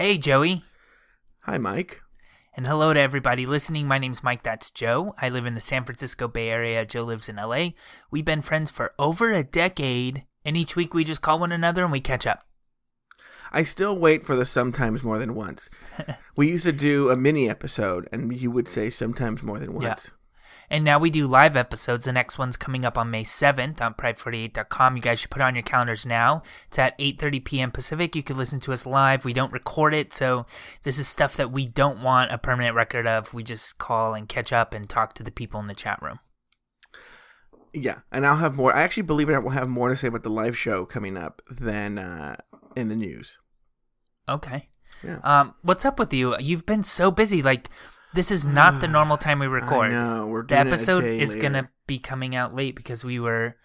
Hey, Joey. Hi, Mike. And hello to everybody listening. My name's Mike. That's Joe. I live in the San Francisco Bay Area. Joe lives in LA. We've been friends for over a decade, and each week we just call one another and we catch up. I still wait for the sometimes more than once. we used to do a mini episode, and you would say sometimes more than once. Yeah. And now we do live episodes. The next one's coming up on May 7th on pride48.com. You guys should put on your calendars now. It's at 8:30 p.m. Pacific. You can listen to us live. We don't record it, so this is stuff that we don't want a permanent record of. We just call and catch up and talk to the people in the chat room. Yeah, and I'll have more. I actually believe it. I will have more to say about the live show coming up than uh, in the news. Okay. Yeah. Um, what's up with you? You've been so busy. Like this is not the ah, normal time we record. We're the doing it a episode day is later. gonna be coming out late because we were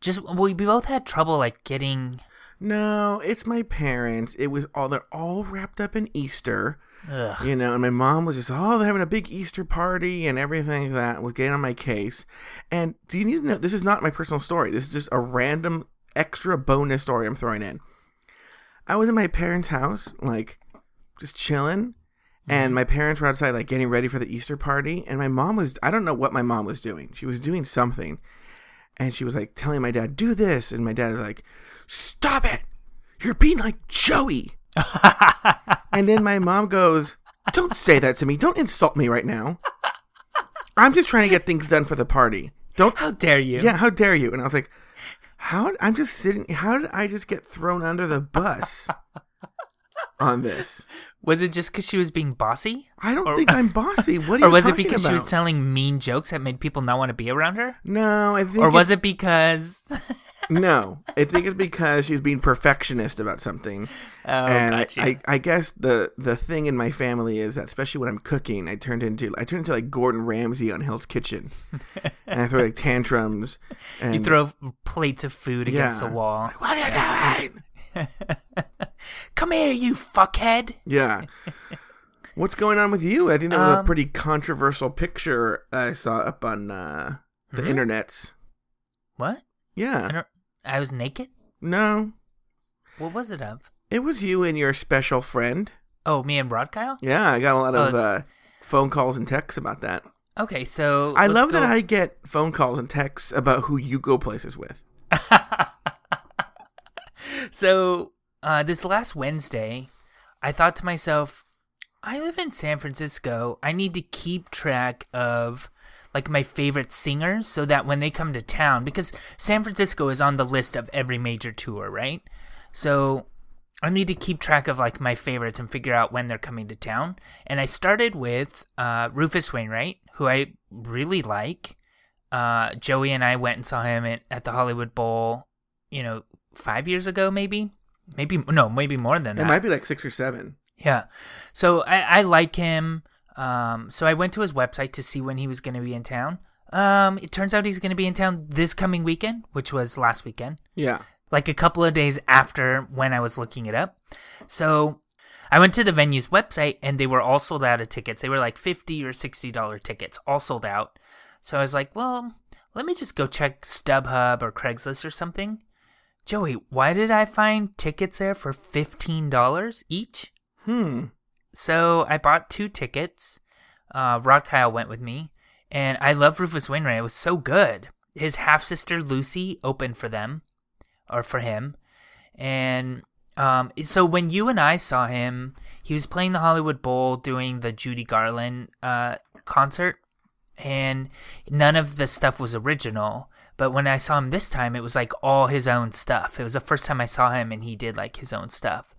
just we both had trouble like getting. No, it's my parents. It was all they're all wrapped up in Easter, Ugh. you know. And my mom was just, oh, they're having a big Easter party and everything like that. Was getting on my case. And do you need to know? This is not my personal story. This is just a random extra bonus story I'm throwing in. I was in my parents' house, like just chilling, and mm-hmm. my parents were outside, like getting ready for the Easter party. And my mom was, I don't know what my mom was doing. She was doing something. And she was like telling my dad, do this. And my dad was like, stop it. You're being like Joey. and then my mom goes, don't say that to me. Don't insult me right now. I'm just trying to get things done for the party. Don't How dare you? yeah, how dare you? And I was like, how? I'm just sitting. How did I just get thrown under the bus on this? Was it just because she was being bossy, I don't Or- think I'm bossy. What are or was it because she was telling mean jokes that made people not want to be around her, no, I think. or was it, because? no? I think it's because she's being perfectionist about something. oh, and I, gotcha. I, I guess the the thing in my family is that especially when I'm cooking, I turned into I turned into like Gordon Ramsay on Hell's Kitchen, and I throw like tantrums. And you throw plates of food against the Yeah. wall. What are you doing? Come here, you fuckhead. Yeah. What's going on with you? I think that was a Um, pretty controversial picture I saw up on uh, the Hmm? internets. What? I Yeah. don't. I was naked. No, What was it of? it was you and your special friend. Oh, me and Rod Kyle. Yeah, I got a lot of Oh. uh, phone calls and texts about that. Okay, so I let's love go- that I get phone calls and texts about who you go places with. so uh, this last Wednesday, I thought to myself, I live in San Francisco. I need to keep track of like my favorite singers so that when they come to town, because San Francisco is on the list of every major tour, right? So I need to keep track of like my favorites and figure out when they're coming to town. And I started with uh, Rufus Wainwright, who I really like. Uh, Joey and I went and saw him at, at the Hollywood Bowl, you know, five years ago, maybe, maybe no, maybe more than that. It might be like six or seven. Yeah. So I, I like him. Um, so I went to his website to see when he was going to be in town. Um, it turns out he's going to be in town this coming weekend, which was last weekend, Yeah. like a couple of days after when I was looking it up. So I went to the venue's website and they were all sold out of tickets. They were like 50 or $60 tickets, all sold out. So I was like, well, let me just go check StubHub or Craigslist or something. Joey, why did I find tickets there for $15 each? Hmm. So I bought two tickets. Uh, Rod Kyle went with me, and I love Rufus Wainwright. It was so good. His half sister Lucy opened for them, or for him, and um, so when you and I saw him, he was playing the Hollywood Bowl, doing the Judy Garland uh, concert, and none of the stuff was original. But when I saw him this time, it was like all his own stuff. It was the first time I saw him, and he did like his own stuff.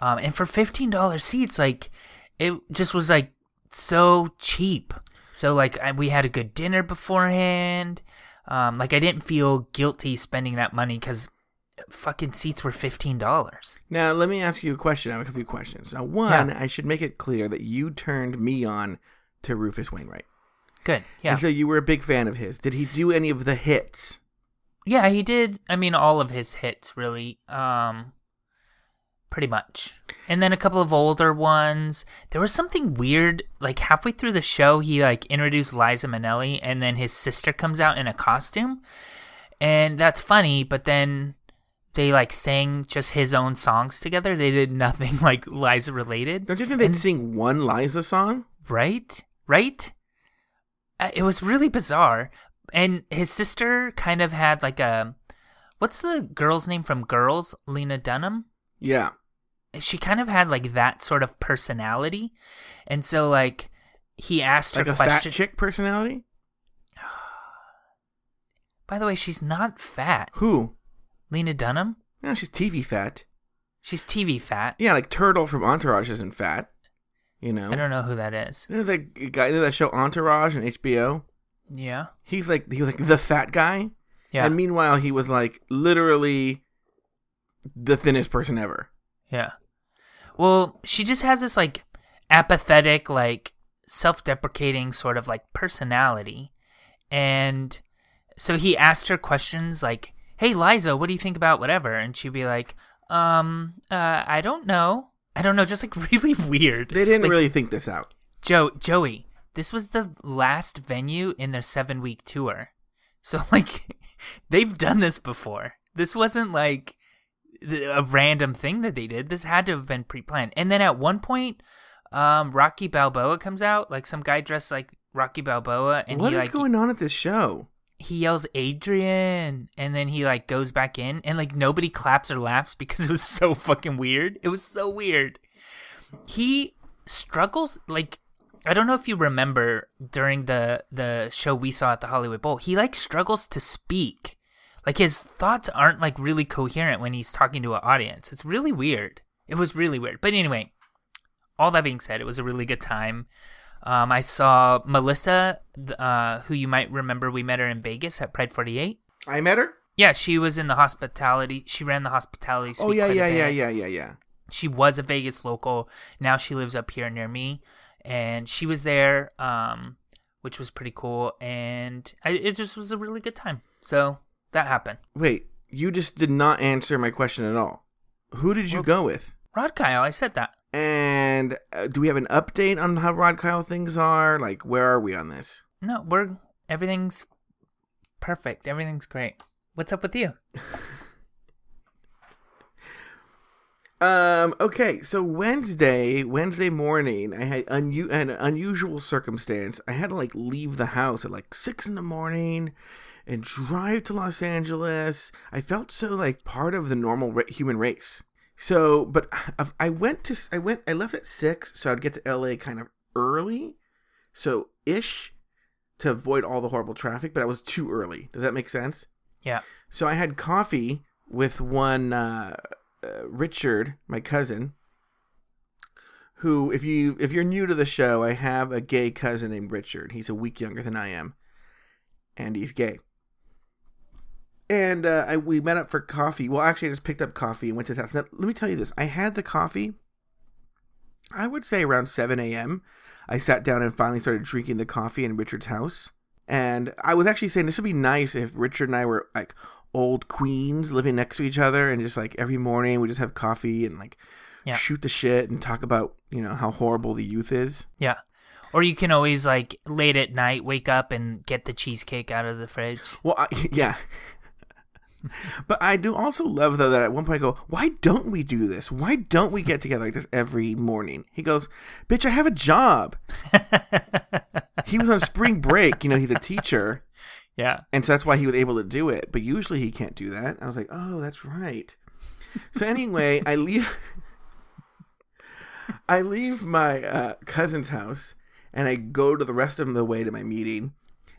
Um, and for fifteen dollars seats, like it just was like so cheap. So like I, we had a good dinner beforehand. Um, like I didn't feel guilty spending that money because fucking seats were fifteen dollars. Now, let me ask you a question. I have a few questions. Now, one, I should make it clear that you turned me on to Rufus Wainwright. Good, yeah, And so you were a big fan of his. Did he do any of the hits? yeah. He did. I mean, all of his hits really. Um, pretty much. And then a couple of older ones. There was something weird, like halfway through the show, he like introduced Liza Minnelli, and then his sister comes out in a costume, and that's funny. But then they like sang just his own songs together. They did nothing like Liza related. Don't you think they'd sing one Liza song? Right? Right? Uh, It was really bizarre. And his sister kind of had like a what's the girl's name from Girls? Lena Dunham? Yeah. She kind of had like that sort of personality. And so like he asked Like her a fat question. chick personality? By the way, she's not fat. Who? Lena Dunham? No, she's TV fat. She's TV fat. Yeah, like Turtle from Entourage isn't fat. You know? I don't know who that is. You know the guy you know that show Entourage on HBO? Yeah. He's like he was like the fat guy. Yeah. And meanwhile he was like literally the thinnest person ever. Yeah. Well, she just has this like apathetic, like self deprecating sort of like personality. And so he asked her questions like, Hey Liza, what do you think about whatever? And she'd be like, Um, uh, I don't know. I don't know, just like really weird. They didn't Like, really think this out. Joe Joey, this was the last venue in their seven week tour. So like they've done this before. This wasn't like a random thing that they did. This had to have been pre planned. And then at one point, um, Rocky Balboa comes out, like some guy dressed like Rocky Balboa, and What he is like going on at this show? He yells Adrian, and then he like goes back in, and like nobody claps or laughs because it was so fucking weird. It was so weird. He struggles like I don't know if you remember during the the show we saw at the Hollywood Bowl. He like struggles to speak. Like his thoughts aren't like really coherent when he's talking to an audience. It's really weird. It was really weird. But anyway, all that being said, it was a really good time. Um, I saw Melissa, uh, who you might remember. We met her in Vegas at Pride 48. I met her? Yeah, she was in the hospitality. She ran the hospitality. Oh yeah, yeah, yeah, yeah, yeah, yeah. She was a Vegas local. Now she lives up here near me, and she was there, um, which was pretty cool. And I, it just was a really good time. So that happened. Wait, you just did not answer my question at all. Who did you Well- go with? Rod Kyle, I said that. And uh, do we have an update on how Rod Kyle things are? Like, where are we on this? No, we're everything's perfect. Everything's great. What's up with you? Um. Okay. So Wednesday, Wednesday morning, I had unu- an unusual circumstance. I had to like leave the house at like six in the morning and drive to Los Angeles. I felt so like part of the normal ra- human race. So, but I- I went to I went I left at six, so I'd get to LA kind of early, so ish, to avoid all the horrible traffic. But I was too early. Does that make sense? Yeah. So I had coffee with one uh, uh, Richard, my cousin, who if you if you're new to the show, I have a gay cousin named Richard. He's a week younger than I am, and he's gay. And uh, I, we met up for coffee. Well, actually, I just picked up coffee and went to house. Now, let me tell you this: I had the coffee. I would say around seven a.m. I sat down and finally started drinking the coffee in Richard's house. And I was actually saying this would be nice if Richard and I were like old queens living next to each other and just like every morning we just have coffee and like Yeah. shoot the shit and talk about, you know, how horrible the youth is. Yeah. Or you can always like late at night wake up and get the cheesecake out of the fridge. Well, I, yeah. but I do also love though that at one point I go, "Why don't we do this? Why don't we get together like this every morning?" He goes, "Bitch, I have a job." he was on spring break, you know, he's a teacher. Yeah. And so that's why he was able to do it. But usually he can't do that. I was like, oh, that's right. So anyway, I leave. I leave my uh, cousin's house and I go to the rest of the way to my meeting.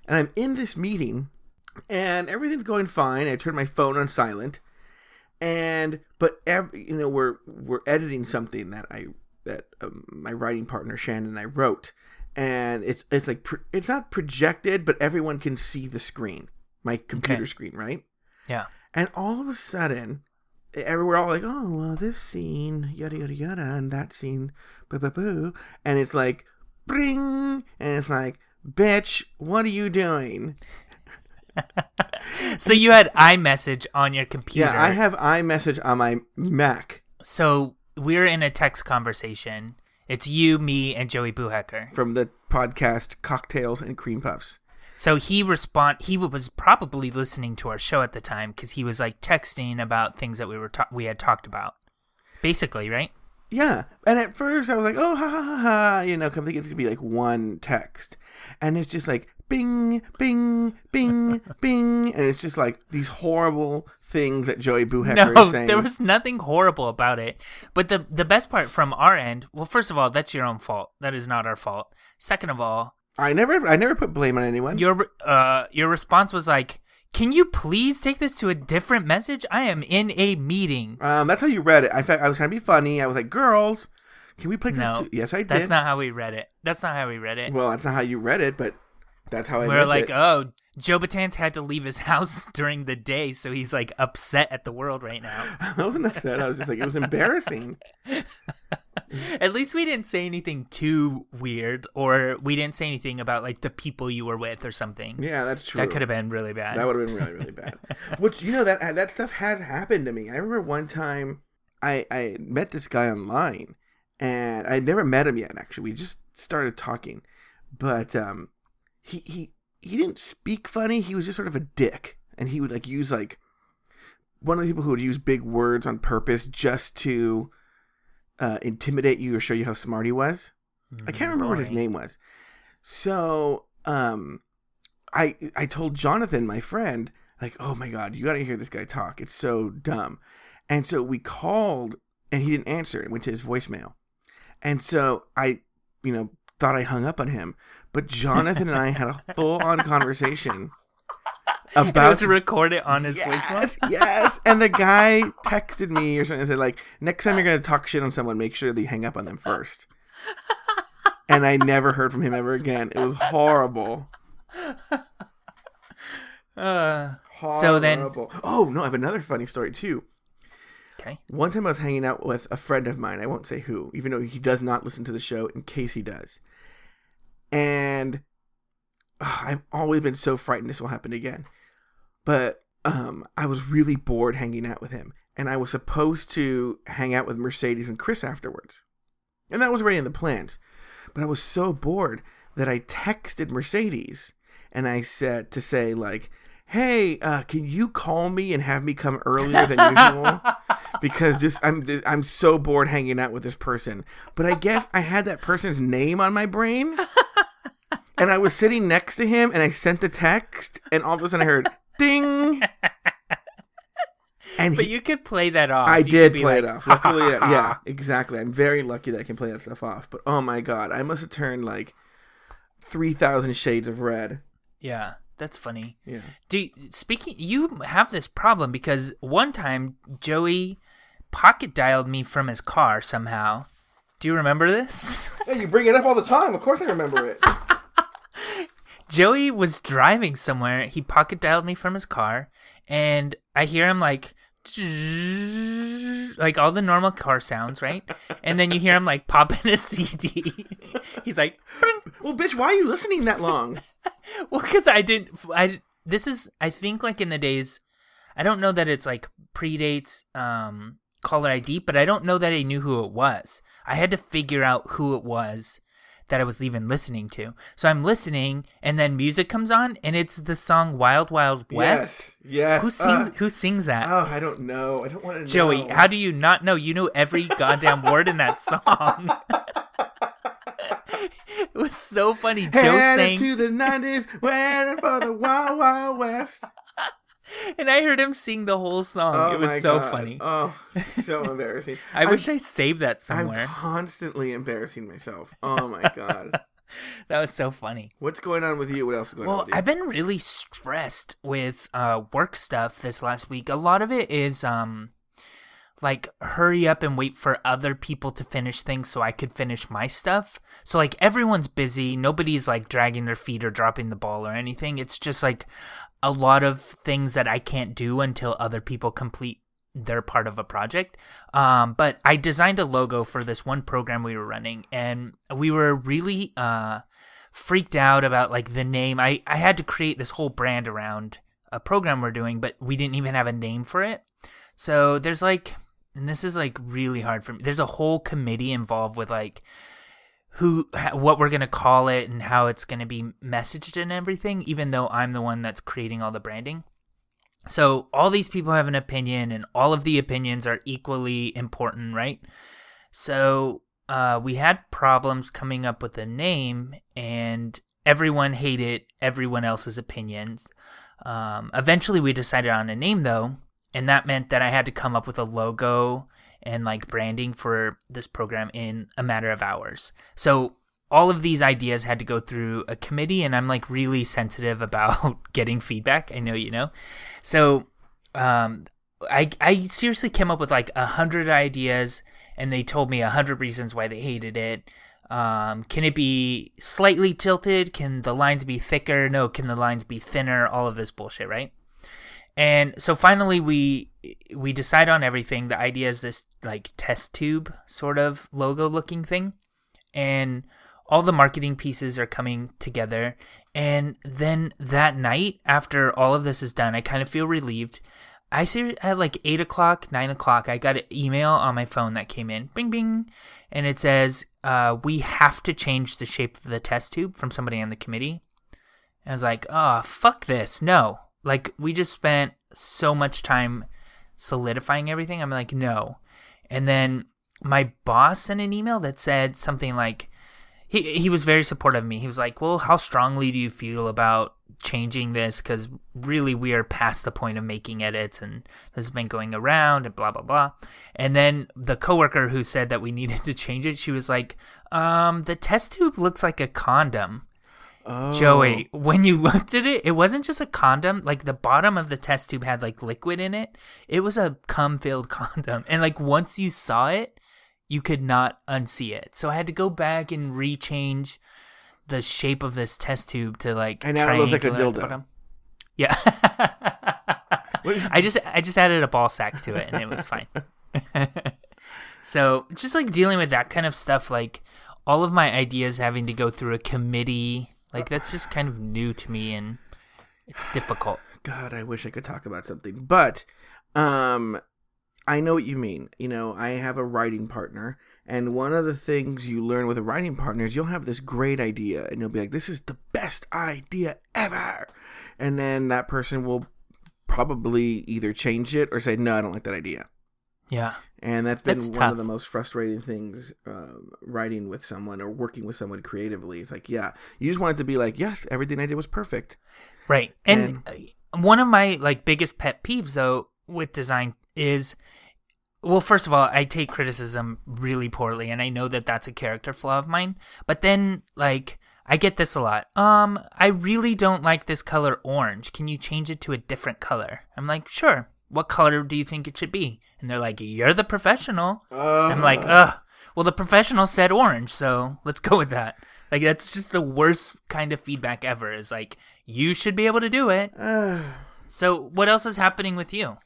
And I'm in this meeting and everything's going fine. I turn my phone on silent. And but ev- you know we're we're editing something that I that um, my writing partner Shannon and I wrote, and it's it's like pro- it's not projected, but everyone can see the screen, my computer Okay. screen, right? Yeah. And all of a sudden, everywhere all like, oh well, this scene, yada yada yada, and that scene, boo boo boo, and it's like, bring, and it's like, bitch, what are you doing? So you had iMessage on your computer. Yeah, I have iMessage on my Mac So we're in a text conversation. It's you, me, and Joey Boohecker. from the podcast Cocktails and Cream Puffs. So he respond. He was probably listening to our show at the time because he was like texting about things that we were ta- we had talked about. Basically, right? Yeah, and at first I was like, "Oh, ha ha ha ha," you know, come think it's gonna be like one text, and it's just like bing, bing, bing, bing, and it's just like these horrible things that Joey Boohecker No, is saying. there was nothing horrible about it. But the the best part from our end, well, first of all, that's your own fault. That is not our fault. Second of all, I never, I never put blame on anyone. your uh your response was like, "Can you please take this to a different message? I am in a meeting." Um, that's how you read it. I fact, I was trying to be funny. I was like, "Girls, can we play No, this?" To-? Yes, I did. That's not how we read it. That's not how we read it. well, that's not how you read it, but that's how I. we are meant like, it. oh, Joe Batanz had to leave his house during the day, so he's like upset at the world right now. I wasn't upset. I was just like, it was embarrassing. At least we didn't say anything too weird, or we didn't say anything about like the people you were with or something. Yeah, that's true. That could have been really bad. That would have been really, really bad. Which you know that that stuff has happened to me. I remember one time I I met this guy online, and I would never met him yet. Actually, we just started talking, but um, he he he didn't speak funny. He was just sort of a dick, and he would like use like one of the people who would use big words on purpose just to uh, intimidate you or show you how smart he was. I can't remember what his name was. So, um, I I told Jonathan, my friend, like, oh my god, you got to hear this guy talk. It's so dumb. And so we called, and he didn't answer. It went to his voicemail. And so I, you know, thought I hung up on him, but Jonathan and I had a full on conversation about to record it on his yes, voicemail. yes. And the guy texted me or something and said, like, next time you're gonna talk shit on someone, make sure that you hang up on them first. and I never heard from him ever again. It was horrible. Uh, Horrible. So then- Oh no, I have another funny story too. okay. One time I was hanging out with a friend of mine, I won't say who, even though he does not listen to the show, in case he does. And I've always been so frightened this will happen again. But um, I was really bored hanging out with him. And I was supposed to hang out with Mercedes and Chris afterwards. And that was already in the plans. But I was so bored that I texted Mercedes and I said to say, like, hey, uh, can you call me and have me come earlier than usual? because just I'm I'm so bored hanging out with this person. But I guess I had that person's name on my brain, and I was sitting next to him, and I sent the text, and all of a sudden I heard ding, and But he, you could play that off. I You did play like, it off. Luckily, uh, yeah, exactly. I'm very lucky that I can play that stuff off. But oh my god, I must have turned like three thousand shades of red. Yeah, that's funny. Yeah. Do speaking, you have this problem because one time Joey pocket dialed me from his car somehow. Do you remember this? Yeah, you bring it up all the time. Of course, I remember it. Joey was driving somewhere. He pocket dialed me from his car, and I hear him like, like all the normal car sounds, right? And then you hear him like popping a CD. He's like, Well, bitch, why are you listening that long? well, because I didn't. I this is I think like in the days. I don't know that it's like predates um caller ID, but I don't know that I knew who it was. I had to figure out who it was that I was even listening to. So I'm listening, and then music comes on, and it's the song "Wild Wild West." Yes, yes. Who sings? Uh, who sings that? oh, I don't know. I don't want to know. Joey, how do you not know? You know every goddamn word in that song. it was so funny. Joe Headed sang, to the nineties, waiting for the Wild Wild West. and I heard him sing the whole song. Oh it was so God. funny. Oh, so embarrassing. I I'm- wish I saved that somewhere. I'm constantly embarrassing myself. Oh my god. That was so funny. What's going on with you? What else is going on Well. I've been really stressed with uh, work stuff this last week. A lot of it is um, like hurry up and wait for other people to finish things so I could finish my stuff. So like everyone's busy, nobody's like dragging their feet or dropping the ball or anything. It's just like a lot of things that I can't do until other people complete their part of a project. Um, but I designed a logo for this one program we were running, and we were really uh, freaked out about like the name. I, I had to create this whole brand around a program we're doing, but we didn't even have a name for it. So there's like, and this is like really hard for me. There's a whole committee involved with like who what we're gonna call it and how it's gonna be messaged and everything. Even though I'm the one that's creating all the branding. So all these people have an opinion, and all of the opinions are equally important, right? So uh, we had problems coming up with a name, and everyone hated everyone else's opinions. Um, eventually, we decided on a name though, and that meant that I had to come up with a logo and like branding for this program in a matter of hours. So all of these ideas had to go through a committee, and I'm like really sensitive about getting feedback. I know you know. So um, I I seriously came up with like a hundred ideas, and they told me a hundred reasons why they hated it. Um, can it be slightly tilted? Can the lines be thicker? No. Can the lines be thinner? All of this bullshit, right? And so finally, we we decide on everything. The idea is this like test tube sort of logo looking thing, and all the marketing pieces are coming together. And then that night, after all of this is done, I kind of feel relieved. I see at like eight o'clock, nine o'clock, I got an email on my phone that came in, bing bing, and it says, uh, "We have to change the shape of the test tube from somebody on the committee." I was like, "Oh, fuck this! No!" Like we just spent so much time solidifying everything. I'm like, "No," and then my boss sent an email that said something like, he he was very supportive of me. He was like, "Well, how strongly do you feel about changing this? Because really, we are past the point of making edits, and this has been going around, and blah blah blah." And then the coworker who said that we needed to change it, she was like, "Um, the test tube looks like a condom." Oh. Joey, when you looked at it, it wasn't just a condom. Like the bottom of the test tube had like liquid in it. It was a cum-filled condom, and like once you saw it, you could not unsee it. So I had to go back and rechange the shape of this test tube to like. And now it looks like a triangular at the dildo. Yeah. I just I just added a ball sack to it and it was fine. so just like dealing with that kind of stuff, like all of my ideas having to go through a committee, like that's just kind of new to me and it's difficult. God, I wish I could talk about something, but um, I know what you mean. You know, I have a writing partner, and one of the things you learn with a writing partner is you'll have this great idea, and you'll be like, "This is the best idea ever," and then that person will probably either change it or say, "No, I don't like that idea." Yeah. And that's been That's one tough. of the most frustrating things um, writing with someone or working with someone creatively. It's like, yeah, you just want it to be like, yes, everything I did was perfect. Right. And, uh, one of my like biggest pet peeves though with design is well first of all I take criticism really poorly and I know that that's a character flaw of mine but then like I get this a lot. Um I really don't like this color orange. Can you change it to a different color? I'm like, "Sure. What color do you think it should be?" And they're like, "You're the professional." I'm like, "Ugh. Well, the professional said orange, so let's go with that." Like that's just the worst kind of feedback ever. Is like you should be able to do it. So, what else is happening with you?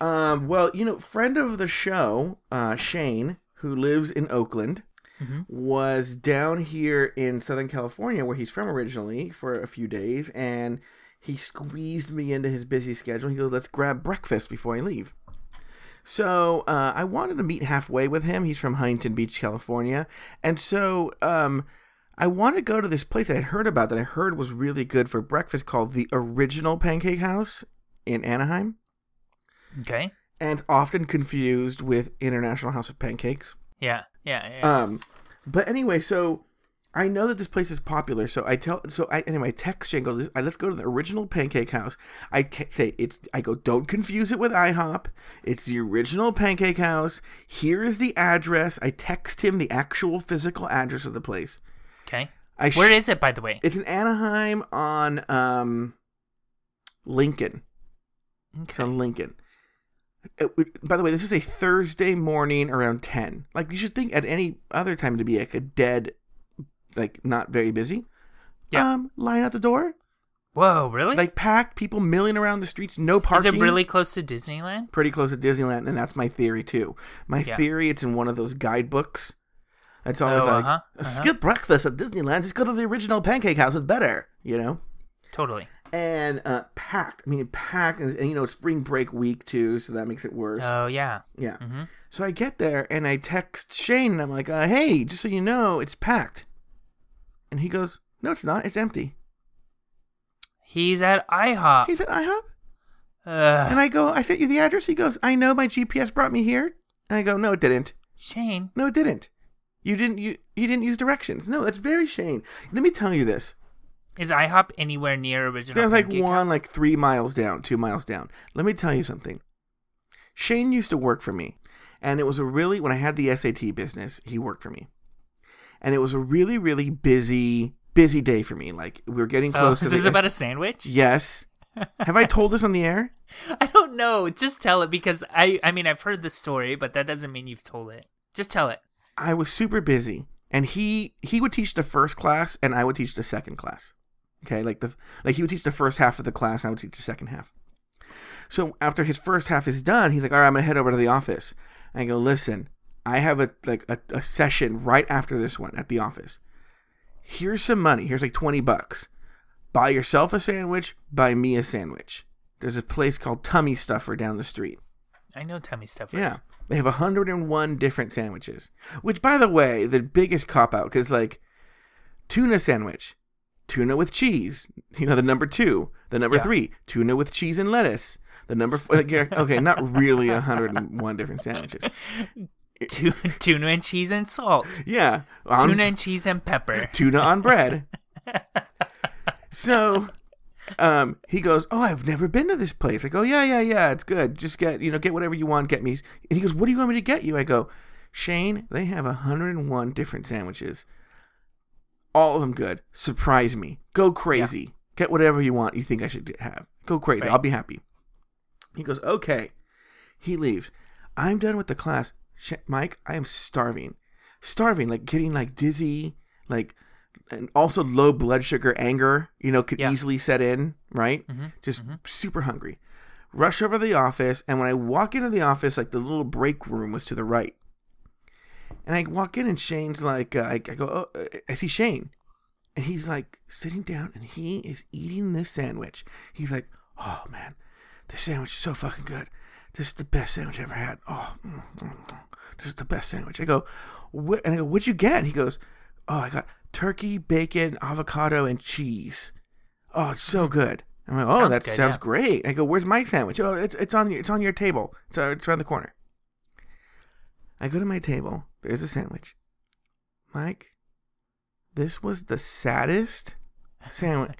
Um, well, you know, friend of the show, uh, Shane, who lives in Oakland, Mhm. was down here in Southern California, where he's from originally, for a few days, and he squeezed me into his busy schedule. He goes, "Let's grab breakfast before I leave." So uh, I wanted to meet halfway with him. He's from Huntington Beach, California, and so um, I want to go to this place that I heard about that I heard was really good for breakfast called the Original Pancake House in Anaheim Okay. and often confused with International House of Pancakes. Yeah. Yeah. yeah. Um, but anyway, so I know that this place is popular, so I tell so I anyway I text Shane go let's go to the original Pancake House. I say it's I go don't confuse it with IHOP. It's the original Pancake House. Here is the address. I text him the actual physical address of the place. okay. I sh- Where is it, by the way? it's in Anaheim on um Lincoln. It's Okay. on Lincoln. It would- by the way, this is a Thursday morning around 10. Like, you should think at any other time to be like a dead, like, not very busy. Yeah. Um, line out the door. Whoa, really? Like, packed, people milling around the streets, no parking. is it really close to Disneyland? Pretty close to Disneyland, and that's my theory, too. My Yeah. theory, it's in one of those guidebooks. It's always Oh, like, uh-huh, uh-huh. skip breakfast at Disneyland, just go to the original pancake house, it's better, you know? Totally. and uh, packed. I mean, packed, and, and, you know, spring break week too, so that makes it worse. Oh yeah. yeah. hmm So I get there and I text Shane and I'm like, uh, "Hey, just so you know, it's packed." And he goes, "No, it's not. It's empty." He's at IHOP. He's at "IHOP." Ugh. And I go, "I sent you the address." He goes, "I know. My GPS brought me here." And I go, "No, it didn't. Shane. No, it didn't. You didn't. You you didn't use directions. No, that's very Shane. Let me tell you this. Is IHOP anywhere near original? There's like one House? like three miles down, two miles down. Let me tell you something. Shane used to work for me, and it was a really when I had the SAT business, he worked for me, and it was a really really busy busy day for me. Like we were getting Oh, close to this is about a sandwich? yes. Have I told this on the air? I don't know. Just tell it because I. I mean, I've heard the story, but that doesn't mean you've told it. Just tell it. I was super busy, and he he would teach the first class, and I would teach the second class. Okay, like the like he would teach the first half of the class, and I would teach the second half. So after his first half is done, he's like, "All right, I'm gonna head over to the office." I go, "Listen, I have a like a, a session right after this one at the office. Here's some money. Here's like twenty bucks. Buy yourself a sandwich. Buy me a sandwich. There's a place called Tummy Stuffer down the street. I know tummy Stuffer. Yeah. They have 101 different sandwiches. Which, by the way, the biggest cop out, because, like, tuna sandwich, tuna with cheese, you know, the number two. The number Yeah. three, tuna with cheese and lettuce. The number four, okay, not really 101 different sandwiches. Tu- tuna and cheese and salt. Yeah. on- Tuna and cheese and pepper. tuna on bread. so um he goes, "Oh, I've never been to this place." I go, "Yeah, yeah, yeah, it's good. Just get, you know, get whatever you want, get me." And he goes, "What do you want me to get you?" I go, "Shane, they have 101 different sandwiches. All of them good. Surprise me. Go crazy. Get whatever you want you think I should have. Go crazy. Right. I'll be happy." He goes, "Okay." He leaves. I'm done with the class. Sh- Mike, I am starving. Starving, like getting like dizzy, like and also low blood sugar anger, you know, could Yeah. easily set in, right? Mhm, Just super hungry. Rush over to the office, and when I walk into the office, like the little break room was to the right. And I walk in, and Shane's like, uh, I, I go, oh, uh, I see Shane. And he's like sitting down, and he is eating this sandwich. He's like, oh man, this sandwich is so fucking good. This is the best sandwich I ever had. Oh, mm, mm, mm. this is the best sandwich. I go, what? And I go, what'd you get? And he goes, oh, I got turkey, bacon, avocado, and cheese. Oh, it's so good. I'm like, oh, Sounds that good, sounds yeah. great. I go, where's my sandwich? Oh, it's it's on your it's on your table. It's uh, it's around the corner. I go to my table. There's a sandwich. Mike, this was the saddest sandwich.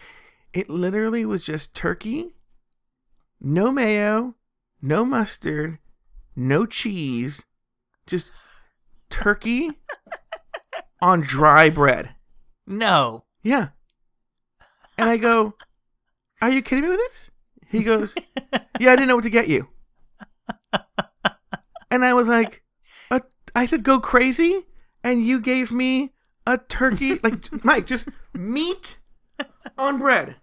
It literally was just turkey, no mayo, no mustard, no cheese, just turkey on dry bread. No. Yeah. And I go, Are you kidding me with this? He goes, Yeah, I didn't know what to get you. And I was like, uh, I said, Go crazy. And you gave me a turkey, like, Mike, just meat on bread.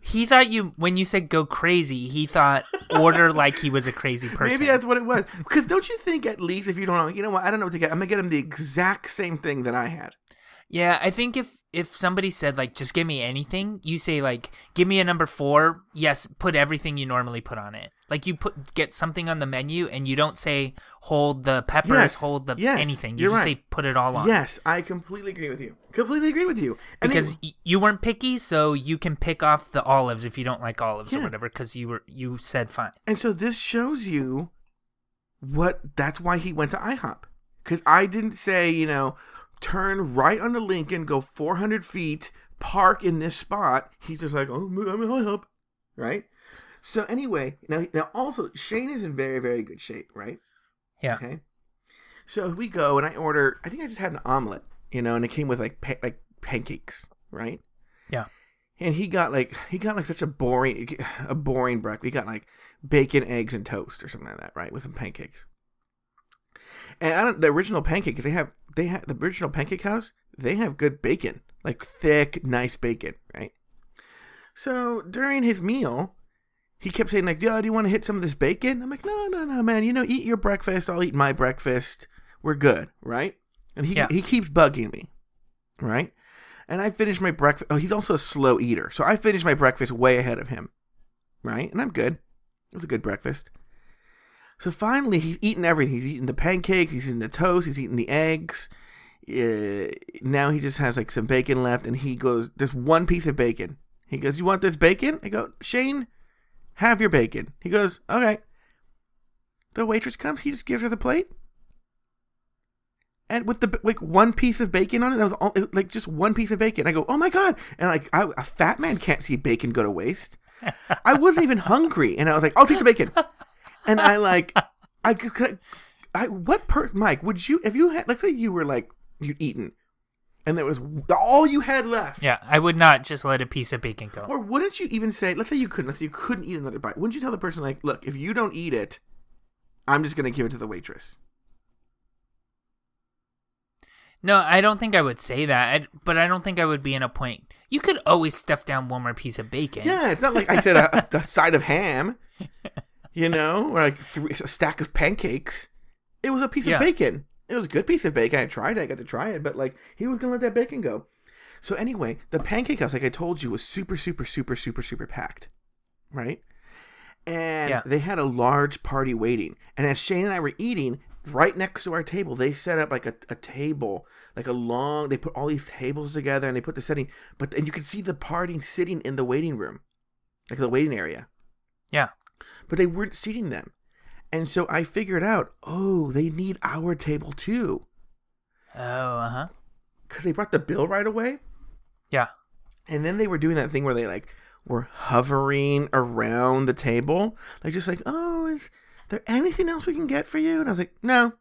He thought you when you said go crazy, he thought order like he was a crazy person. Maybe that's what it was. Because don't you think, at least, if you don't know, you know what, I don't know what to get. I'm going to get him the exact same thing that I had. Yeah, I think if if somebody said like just give me anything, you say like give me a number 4, yes, put everything you normally put on it. Like you put get something on the menu and you don't say hold the peppers, Yes, hold the yes, anything. You just right. say put it all on. Yes, I completely agree with you. Completely agree with you. And Because it- you weren't picky, so you can pick off the olives if you don't like olives or whatever cuz you were you said fine. And so this shows you what that's why he went to IHOP. Because I didn't say, you know, turn right onto Lincoln, go 400 feet, park in this spot. He's just like, oh, I'm at IHOP. Right? So anyway, now, now also, Shane is in very, very good shape, right? Yeah. Okay. So we go and I order, I think I just had an omelet, you know, and it came with like, pa- like pancakes, right? Yeah. and he got like he got like such a boring a boring breakfast. He got like bacon, eggs, and toast or something like that, right, with some pancakes. And I don't the original pancakes they have they have the original pancake house they have good bacon, like thick, nice bacon, right? So during his meal, he kept saying like, "Yo, do you want to hit some of this bacon?" I'm like, "No, no, no, man. You know, eat your breakfast. I'll eat my breakfast. We're good, right?" And he Yeah. he keeps bugging me, right? And I finished my breakfast. Oh, he's also a slow eater. So I finished my breakfast way ahead of him. Right? And I'm good. It was a good breakfast. So finally, he's eaten everything. He's eaten the pancakes, he's eaten the toast, he's eaten the eggs. Uh, now he just has like some bacon left, and he goes, "This one piece of bacon. He goes, You want this bacon? I go, Shane, have your bacon. He goes, Okay. The waitress comes, he just gives her the plate. And with the like one piece of bacon on it, that was all, like just one piece of bacon. I go, oh my god! And like I, a fat man can't see bacon go to waste. I wasn't even hungry, and I was like, I'll take the bacon. And I like, I could, I what person, Mike? Would you if you had let's say you were like you'd eaten, and there was all you had left. Yeah, I would not just let a piece of bacon go. Or wouldn't you even say, let's say you couldn't, let's say you couldn't eat another bite. Wouldn't you tell the person like, look, if you don't eat it, I'm just gonna give it to the waitress. No, I don't think I would say that, I, but I don't think I would be in a point. You could always stuff down one more piece of bacon. Yeah, it's not like I said a, a side of ham, you know, or like three, a stack of pancakes. It was a piece Yeah. of bacon. It was a good piece of bacon. I tried it. I got to try it, but like he was gonna let that bacon go. So anyway, the pancake house, like I told you, was super, super, super, super, super packed, right? And Yeah. they had a large party waiting. And as Shane and I were eating, right next to our table, they set up like a, a table, like a long. They put all these tables together and they put the setting, but and you could see the party sitting in the waiting room, like the waiting area Yeah. But they weren't seating them. And so I figured out, oh, they need our table too. Oh, uh huh. Because they brought the bill right away. Yeah. And then they were doing that thing where they like were hovering around the table. Like just like, oh, is there anything else we can get for you? And I was like, no.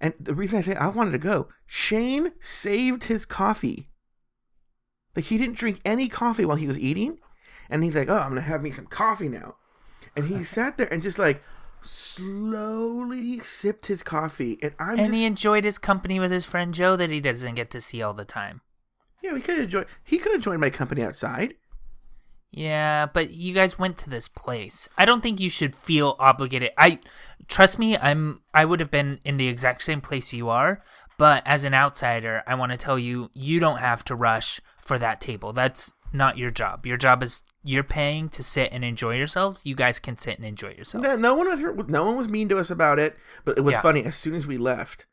And the reason I say I wanted to go, Shane saved his coffee. Like he didn't drink any coffee while he was eating. And he's like, oh, I'm gonna have me some coffee now. And he sat there and just like slowly sipped his coffee. And I'm And just he enjoyed his company with his friend Joe that he doesn't get to see all the time. Yeah, he could have joined he could have joined my company outside. Yeah, but you guys went to this place. I don't think you should feel obligated. I trust me, I'm I would have been in the exact same place you are, but as an outsider, I want to tell you you don't have to rush for that table. That's not your job. Your job is you're paying to sit and enjoy yourselves. You guys can sit and enjoy yourselves. No, no one was no one was mean to us about it, but it was Yeah. funny. As soon as we left,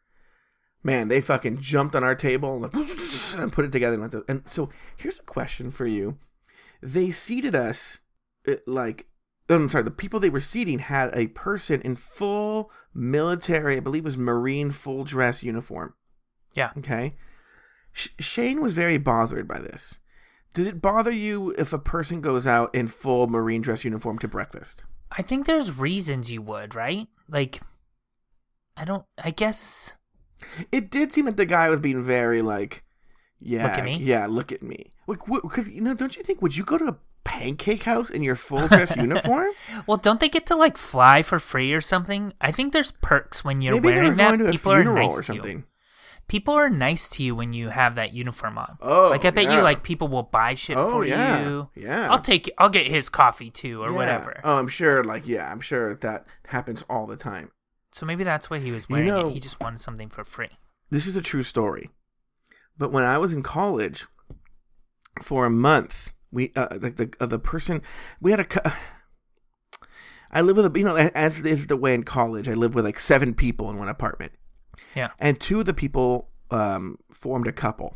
man, they fucking jumped on our table and, like, and put it together. And, and so here's a question for you: They seated us uh, like. I'm sorry. The people they were seating had a person in full military, I believe, it was Marine full dress uniform. Yeah. Okay. Sh- Shane was very bothered by this. Did it bother you if a person goes out in full Marine dress uniform to breakfast? I think there's reasons you would, right? Like I don't I guess It did seem that the guy was being very like, yeah, Look at me? yeah, look at me. Like, because you know, don't you think? Would you go to a pancake house in your full dress uniform? Well, don't they get to like fly for free or something? I think there's perks when you're Maybe they were wearing that. going to a People are funeral nice or something. People are nice to you when you have that uniform on. Oh, like I bet yeah. you like people will buy shit Oh for yeah, you. yeah. I'll take I'll get his coffee too or Yeah. whatever. Oh, I'm sure. Like, yeah, I'm sure that happens all the time. So maybe that's why he was You wearing know- it. He just wanted something for free. This is a true story. But when I was in college, for a month, we uh, like the uh, the person we had a. co- I live with a you know as is the way in college. I live with like seven people in one apartment. Yeah. and two of the people um, formed a couple,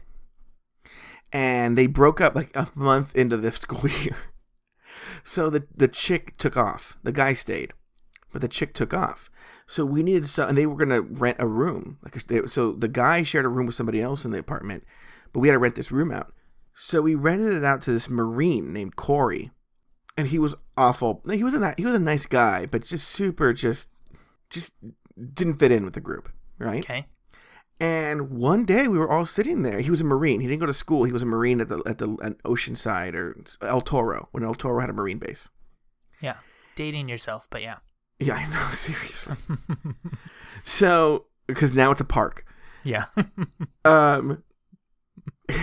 and they broke up like a month into the school year. So the the chick took off. The guy stayed, but the chick took off. So we needed some, and they were gonna rent a room. Like they, so, the guy shared a room with somebody else in the apartment, but we had to rent this room out. So we rented it out to this marine named Corey, and he was awful. He was a he was a nice guy, but just super just just didn't fit in with the group, right? Okay. And one day we were all sitting there. He was a marine. He didn't go to school. He was a marine at the at the at Oceanside or El Toro when El Toro had a marine base. Yeah. Dating yourself, but yeah. Yeah, I know. Seriously. so because now it's a park. Yeah. Um,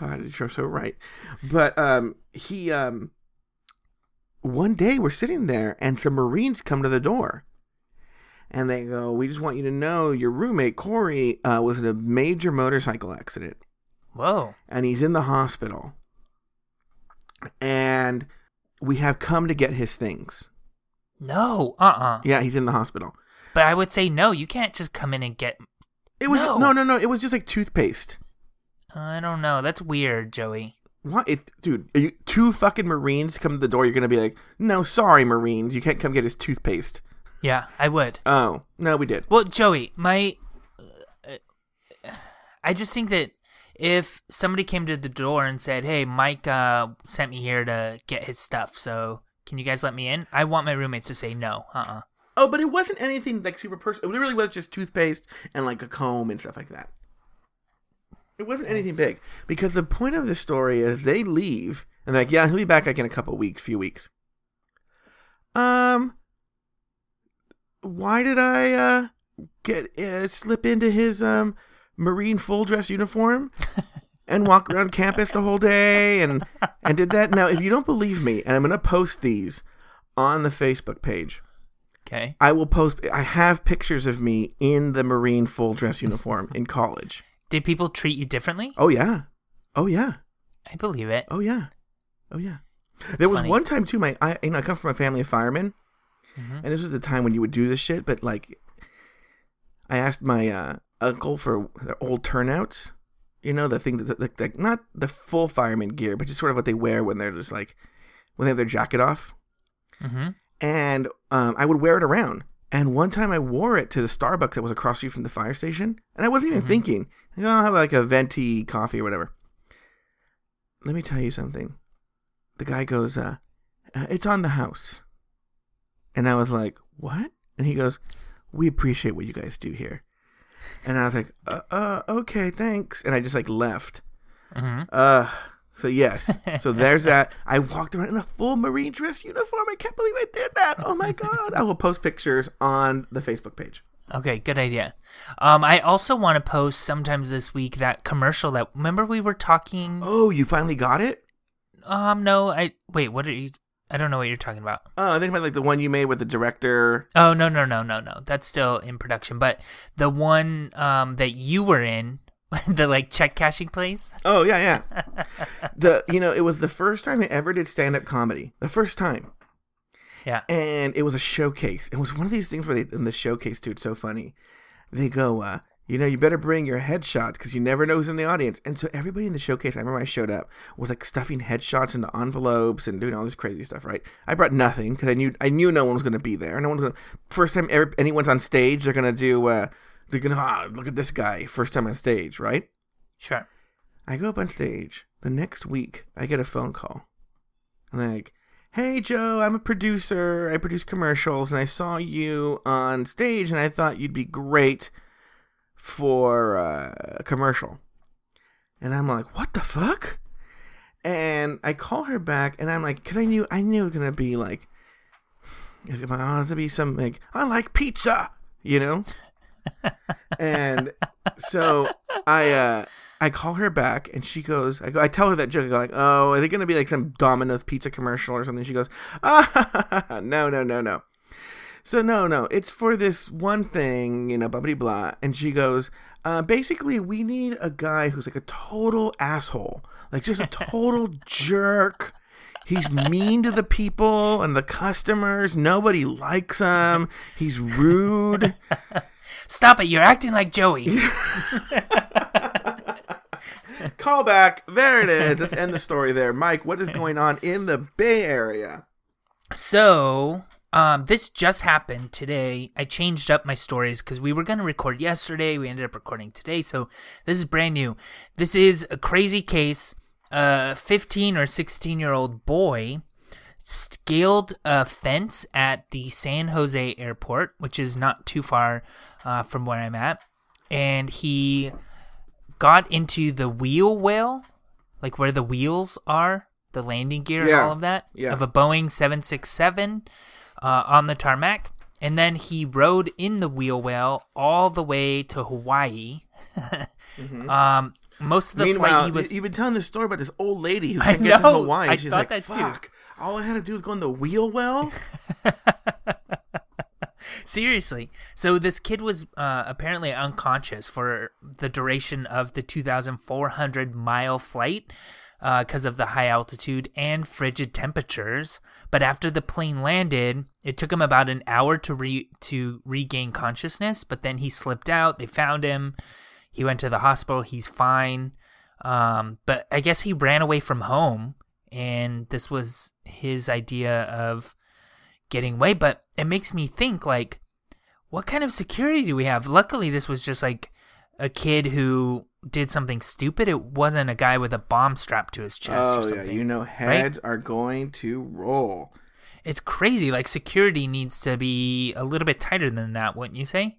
God, you're so right. But um, he um, one day we're sitting there, and some Marines come to the door, and they go, "We just want you to know your roommate Corey uh, was in a major motorcycle accident, Whoa. and he's in the hospital. And we have come to get his things. No. Uh uh Yeah, he's in the hospital. But I would say no. You can't just come in and get. It was No. no, no, no. It was just like toothpaste. I don't know. That's weird, Joey. What, it, dude? Are you, two fucking Marines come to the door. You're gonna be like, no, sorry, Marines, you can't come get his toothpaste. Yeah, I would. Oh no, we did. Well, Joey, my. uh, I just think that if somebody came to the door and said, "Hey, Mike uh, sent me here to get his stuff, so can you guys let me in?" I want my roommates to say no. Uh uh Oh, but it wasn't anything like super personal. It really was just toothpaste and like a comb and stuff like that. It wasn't anything big because the point of this story is they leave and they're like, yeah, he'll be back like in a couple weeks, few weeks. Um, why did I uh get uh, slip into his um marine full dress uniform and walk around campus the whole day and and did that? Now, if you don't believe me, and I'm gonna post these on the Facebook page. Okay. I will post. I have pictures of me in the Marine full dress uniform in college. Did people treat you differently? Oh yeah, oh yeah, I believe it. oh yeah, oh yeah. there was funny. one time too. My I you know I come from a family of firemen, Mhm. and this was the time when you would do this shit. But like, I asked my uh, uncle for their old turnouts. You know the thing that like, like not the full fireman gear, but just sort of what they wear when they're just like when they have their jacket off. Mm-hmm. and um, I would wear it around. And one time I wore it to the Starbucks that was across from the fire station, and I wasn't even Mhm. thinking. Know, I'll have like a venti coffee or whatever. Let me tell you something. The guy goes, uh, uh, "It's on the house," and I was like, "What?" And he goes, "We appreciate what you guys do here." And I was like, "Uh, uh okay, thanks." And I just like left. Mm-hmm. Uh, so yes, so there's that. I walked around in a full marine dress uniform. I can't believe I did that. Oh my god! I will post pictures on the Facebook page. Okay, good idea. Um, I also want to post sometimes this week that commercial that remember we were talking. Oh, you finally got it? Um, no, I wait. What are you? I don't know what you're talking about. Oh, I think about like the one you made with the director. Oh no no no no no. That's still in production. But the one um that you were in, the like check cashing place. Oh yeah, yeah. the you know it was the first time I ever did stand up comedy. The first time. Yeah. and it was a showcase. It was one of these things where they in the showcase, too. It's so funny. They go, uh, you know, you better bring your headshots because you never know who's in the audience. And so everybody in the showcase, I remember I showed up was like stuffing headshots into envelopes and doing all this crazy stuff. Right? I brought nothing because I knew I knew no one was going to be there. No one's going. to First time ever, anyone's on stage, they're going to do. Uh, they're going to ah, look at this guy first time on stage, right? Sure. I go up on stage. The next week, I get a phone call. And they're like, Hey, Joe, I'm a producer. I produce commercials, and I saw you on stage, and I thought you'd be great for uh, a commercial. And I'm like, What the fuck? And I call her back, and I'm like, Because I knew, I knew it was going to be like, it's going to be some, like, I like pizza, you know? and so I uh I call her back and she goes I go I tell her that joke I go like oh are they gonna be like some Domino's pizza commercial or something she goes ah no no no no so no no it's for this one thing you know blah blah blah and she goes uh basically we need a guy who's like a total asshole like just a total jerk He's mean to the people and the customers. Nobody likes him. He's rude. Stop it! You're acting like Joey. Call back. There it is. Let's end the story there. Mike, what is going on in the Bay Area? So, um, this just happened today. I changed up my stories because we were going to record yesterday. We ended up recording today. So, this is brand new. This is a crazy case. A 15 or 16 year old boy scaled a fence at the San Jose airport, which is not too far uh, from where I'm at. And he got into the wheel well, like where the wheels are, the landing gear and all of that, Yeah. of a Boeing 767 uh, on the tarmac. And then he rode in the wheel well all the way to Hawaii. um, most of the Meanwhile, flight he was. you've been telling this story about this old lady who can't get to. Hawaii. I She's like, that too. fuck. All I had to do was go in the wheel well. Seriously. So this kid was uh, apparently unconscious for the duration of the 2,400 mile flight because of the high altitude and frigid temperatures. But after the plane landed, it took him about an hour to re- to regain consciousness. But then he slipped out. They found him. He went to the hospital. He's fine. Um, but I guess he ran away from home, and this was his idea of getting away. But it makes me think like, what kind of security do we have? Luckily, this was just like a kid who did something stupid. It wasn't a guy with a bomb strapped to his chest. or Oh yeah, you know heads are going to roll. it's crazy. Like security needs to be a little bit tighter than that, wouldn't you say?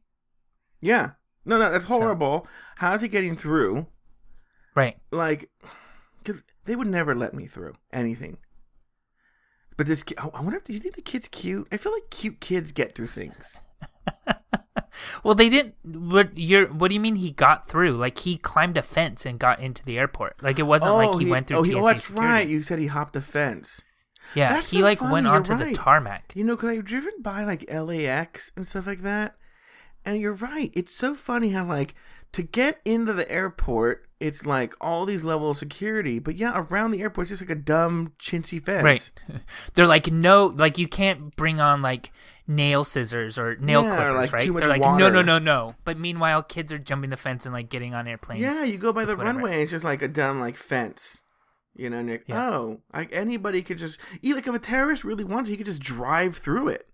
Yeah. No, no, that's So- horrible. How's he getting through? Right. Like, because they would never let me through anything. But this, I wonder if do you think the kid's cute? I feel like cute kids get through things. Well, they didn't. What you're? What do you mean he got through? Like he climbed a fence and got into the airport. Like it wasn't like he, oh, went through Oh, TSA he, oh that's security. right. You said he hopped the fence. Yeah, That's he so like funny, went onto right. the tarmac. You know, because I've driven by like LAX and stuff like that. And you're right. It's so funny how, like, to get into the airport, it's like all these levels of security. But yeah, around the airport, it's just like a dumb, chintzy fence. Right. They're like no, like you can't bring on like nail scissors or nail Yeah, or, clippers, like, right? too much They're like no, water. no, no, no. But meanwhile, kids are jumping the fence and like getting on airplanes. Yeah, you go by the whatever. runway, and it's just like a dumb, like, fence. You know, and you're, Yeah. oh, like anybody could just, like if a terrorist really wanted, he could just drive through it.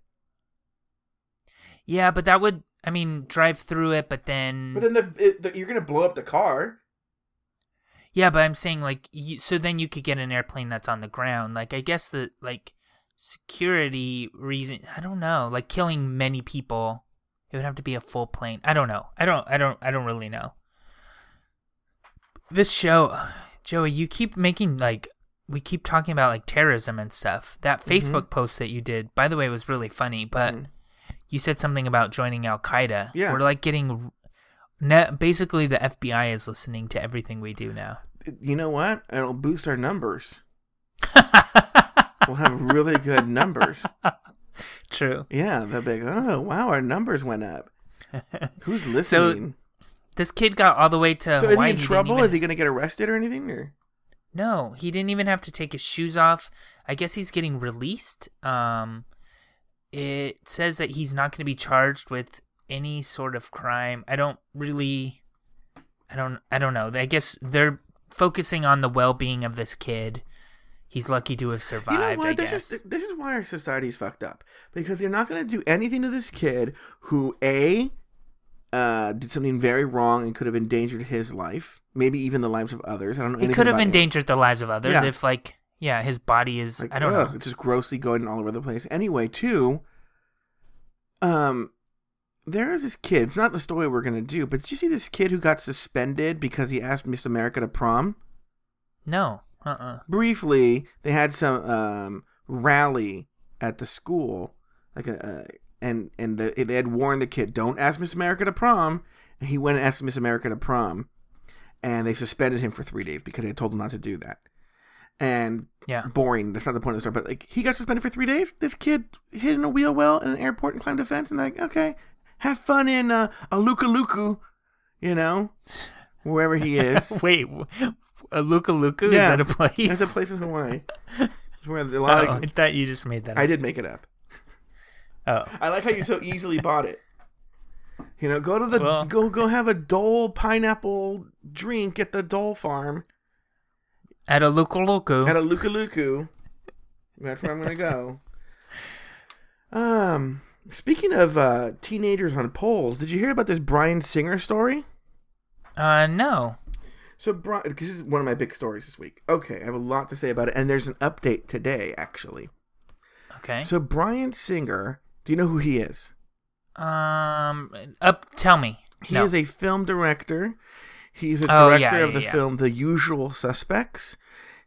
Yeah, but that would, I mean, drive through it, but then, But then the, it, the you're gonna blow up the car. yeah, but I'm saying like, you, so then you could get an airplane that's on the ground. Like, I guess the like security reason, I don't know, like killing many people, it would have to be a full plane. I don't know. I don't, I don't, I don't really know. This show, Joey, you keep making like. We keep talking about like terrorism and stuff. That Mm-hmm. Facebook post that you did, by the way, was really funny. But Mhm. you said something about joining Al Qaeda. Yeah. we're like getting. Basically, the FBI is listening to everything we do now. You know what? It'll boost our numbers. We'll have really good numbers. True. Yeah, they'll be like, oh wow, our numbers went up. Who's listening? This kid got all the way to So, is he in trouble? even- Is he gonna get arrested or anything? Or No, he didn't even have to take his shoes off. I guess he's getting released. Um, it says that he's not going to be charged with any sort of crime. I don't really, I don't, I don't know. I guess they're focusing on the well-being of this kid. He's lucky to have survived. you know I what? This guess. is this is why our society's fucked up because they're not gonna do anything to this kid who a uh, did something very wrong and could have endangered his life, maybe even the lives of others. I don't know. It could have about him. endangered the lives of others Yeah. if, like, yeah, his body is. Like, I don't ugh, know. It's just grossly going all over the place. Anyway, too, um, there is this kid. It's not the story we're gonna do, but did you see this kid who got suspended because he asked Miss America to prom? No. Uh. uh Briefly, they had some um rally at the school, like a. Uh, and and the, they had warned the kid, "Don't ask Miss America to prom." And he went and asked Miss America to prom, and they suspended him for three days because they told him not to do that. And Yeah. boring. That's not the point of the story. But like, he got suspended for three days. This kid hid in a wheel well in an airport and climbed a fence. And like, okay, have fun in uh, Alukaluku, you know, wherever he is. Wait, a Luka Luka? Yeah. Is that a place? There's a place in Hawaii. It's where a lot Oh, of. I thought you just made that. Up. I did make it up. Oh, I like how you so easily bought it. You know, go to the Well- go go have a Dole pineapple drink at the Dole farm at a Luka Luka. at a Lukaluku. That's where I'm gonna go. Um, speaking of uh, teenagers on poles, did you hear about this Bryan Singer story? Uh, no. So, Bryan, this is one of my big stories this week. Okay, I have a lot to say about it, and there's an update today, actually. Okay. So, Bryan Singer, do you know who he is? Um, up. Tell me. He no. is a film director. He's a Oh, director yeah, of the yeah. film The Usual Suspects.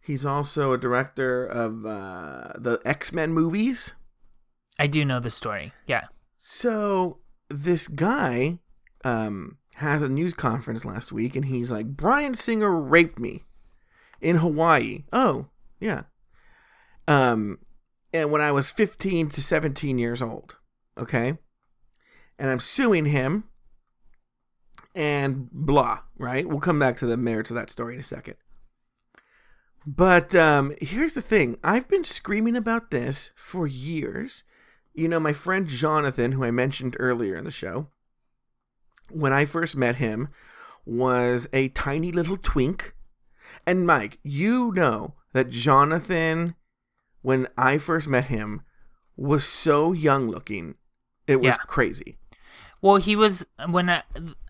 He's also a director of uh, the X Men movies. I do know the story. Yeah. So this guy um, has a news conference last week, and he's like, "Bryan Singer raped me in Hawaii." Oh, yeah. Um, and when I was fifteen to seventeen years old. Okay. and I'm suing him, and blah. Right? We'll come back to the merits of that story in a second. But um, here's the thing: I've been screaming about this for years. You know, my friend Jonathan, who I mentioned earlier in the show, when I first met him, was a tiny little twink. And Mike, you know that Jonathan, when I first met him, was so young looking. It was Yeah. crazy. Well, he was when I,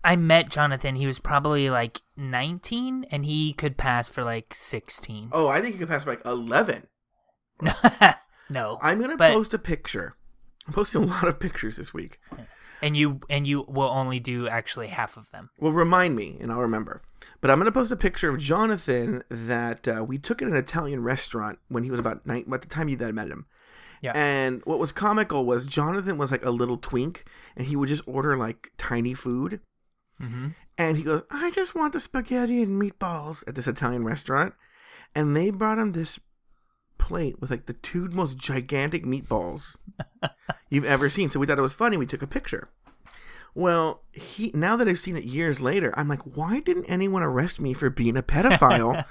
I met Jonathan. He was probably like 19, and he could pass for like 16. Oh, I think he could pass for like 11. no, I'm going to But- post a picture. I'm posting a lot of pictures this week. And you and you will only do actually half of them. Well, remind me, and I'll remember. But I'm going to post a picture of Jonathan that uh, we took at an Italian restaurant when he was about nine, about the time you that I met him. Yeah. And what was comical was Jonathan was like a little twink, and he would just order like tiny food. Mm-hmm. And he goes, I just want the spaghetti and meatballs at this Italian restaurant. And they brought him this plate with like the two most gigantic meatballs you've ever seen. So we thought it was funny. We took a picture. Well, he now that I've seen it years later, I'm like, why didn't anyone arrest me for being a pedophile?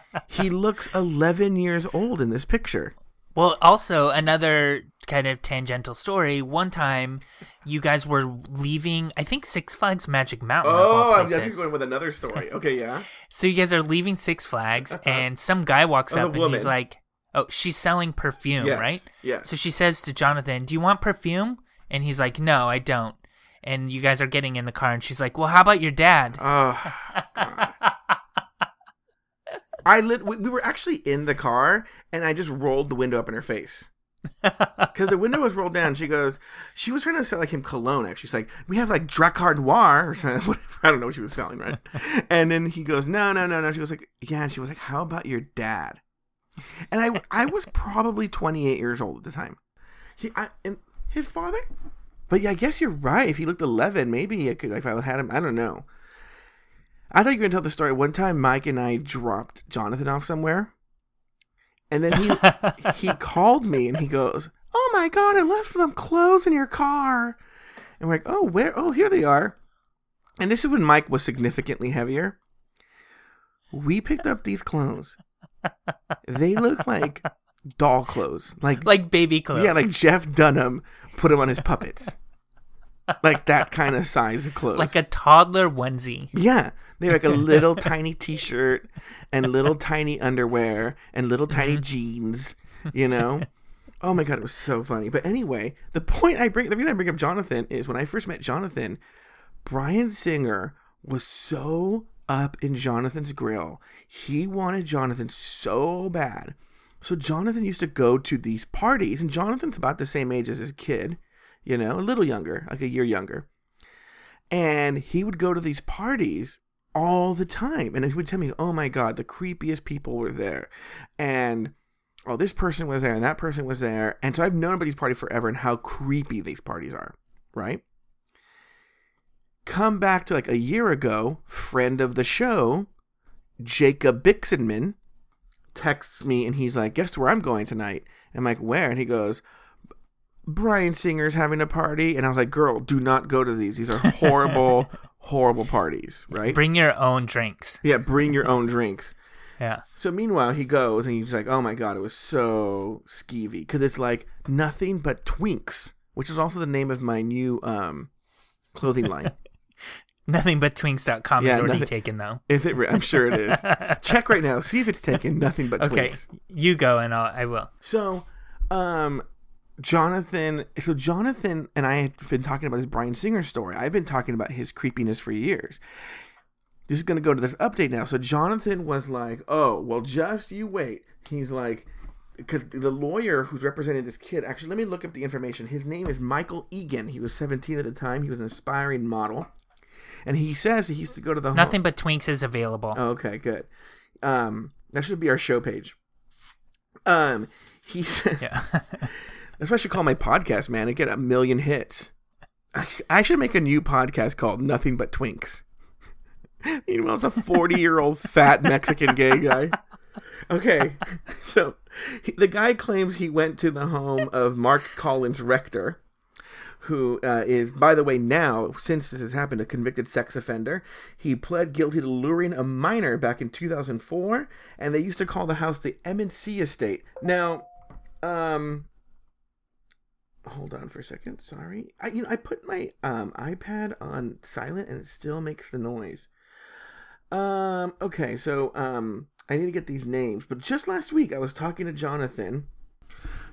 he looks 11 years old in this picture. Well, also another kind of tangential story. One time, you guys were leaving. I think Six Flags Magic Mountain. Oh, I'm going with another story. Okay, yeah. So you guys are leaving Six Flags, uh-huh. and some guy walks Oh, up and he's like, "Oh, she's selling perfume, Yes, right?" Yeah. So she says to Jonathan, "Do you want perfume?" And he's like, "No, I don't." And you guys are getting in the car, and she's like, "Well, how about your dad?" Oh, God. I lit. We, we were actually in the car, and I just rolled the window up in her face because the window was rolled down. She goes, she was trying to sell like him cologne. Actually, she's like, we have like Drakkar Noir or something. Whatever. I don't know what she was selling, right? and then he goes, no, no, no, no. She was like, yeah. And she was like, how about your dad? And I, I was probably 28 years old at the time. He, I, and his father. But yeah, I guess you're right. If he looked 11, maybe I could. If I had him, I don't know. I thought you were gonna tell the story. One time, Mike and I dropped Jonathan off somewhere, and then he he called me and he goes, "Oh my god, I left some clothes in your car." And we're like, "Oh, where? Oh, here they are." And this is when Mike was significantly heavier. We picked up these clothes. They look like doll clothes, like like baby clothes. yeah, like Jeff Dunham put them on his puppets, like that kind of size of clothes. like a toddler onesie. Yeah, they're like a little tiny T-shirt and little tiny underwear and little tiny Mm-hmm. jeans. You know. Oh my god, it was so funny. But anyway, the point I bring, the reason I bring up Jonathan is when I first met Jonathan, Bryan Singer was so up in Jonathan's grill. He wanted Jonathan so bad. So Jonathan used to go to these parties, and Jonathan's about the same age as his kid, you know, a little younger, like a year younger and he would go to these parties all the time and he would tell me oh my god the creepiest people were there and oh this person was there and that person was there and so i've known about these parties forever and how creepy these parties are right come back to like a year ago friend of the show jacob bixenman texts me and he's like guess where i'm going tonight And i'm like where and he goes Bryan Singer's having a party, and I was like, "Girl, do not go to these. These are horrible, horrible parties, right?" Bring your own drinks. yeah, bring your own drinks. Yeah. So meanwhile, he goes and he's like, "Oh my god, it was so skeevy because it's like nothing but twinks, which is also the name of my new um clothing line. Nothing but twinks.com Yeah, is already nothing- taken though. is it? re- I'm sure it is. Check right now, see if it's taken. Nothing but Okay, twinks. you go and I'll, I will. So, um, Jonathan. So Jonathan and I have been talking about this Bryan Singer story. I've been talking about his creepiness for years. This is going to go to this update now. So Jonathan was like, "Oh, well, just you wait." He's like, because the lawyer who's representing this kid. Actually, let me look up the information. His name is Michael Egan. He was 17 at the time. He was an aspiring model, and he says he used to go to the home- Nothing but twinks is available. Oh, okay, good. Um, that should be our show page. Um, he says Yeah. that's what I should call my podcast, man. I get a million hits. I, should make a new podcast called Nothing But Twinks. Meanwhile, it's a forty-year-old fat Mexican gay guy. Okay, so he- the guy claims he went to the home of Mark Collins Rector, who uh, is, by the way, now, since this has happened, a convicted sex offender. He pled guilty to luring a minor back in 2004, and they used to call the house the M&C Estate. Now, um, hold on for a second. Sorry, I you know I put my um iPad on silent and it still makes the noise. Um, okay, so um, I need to get these names. But just last week, I was talking to Jonathan.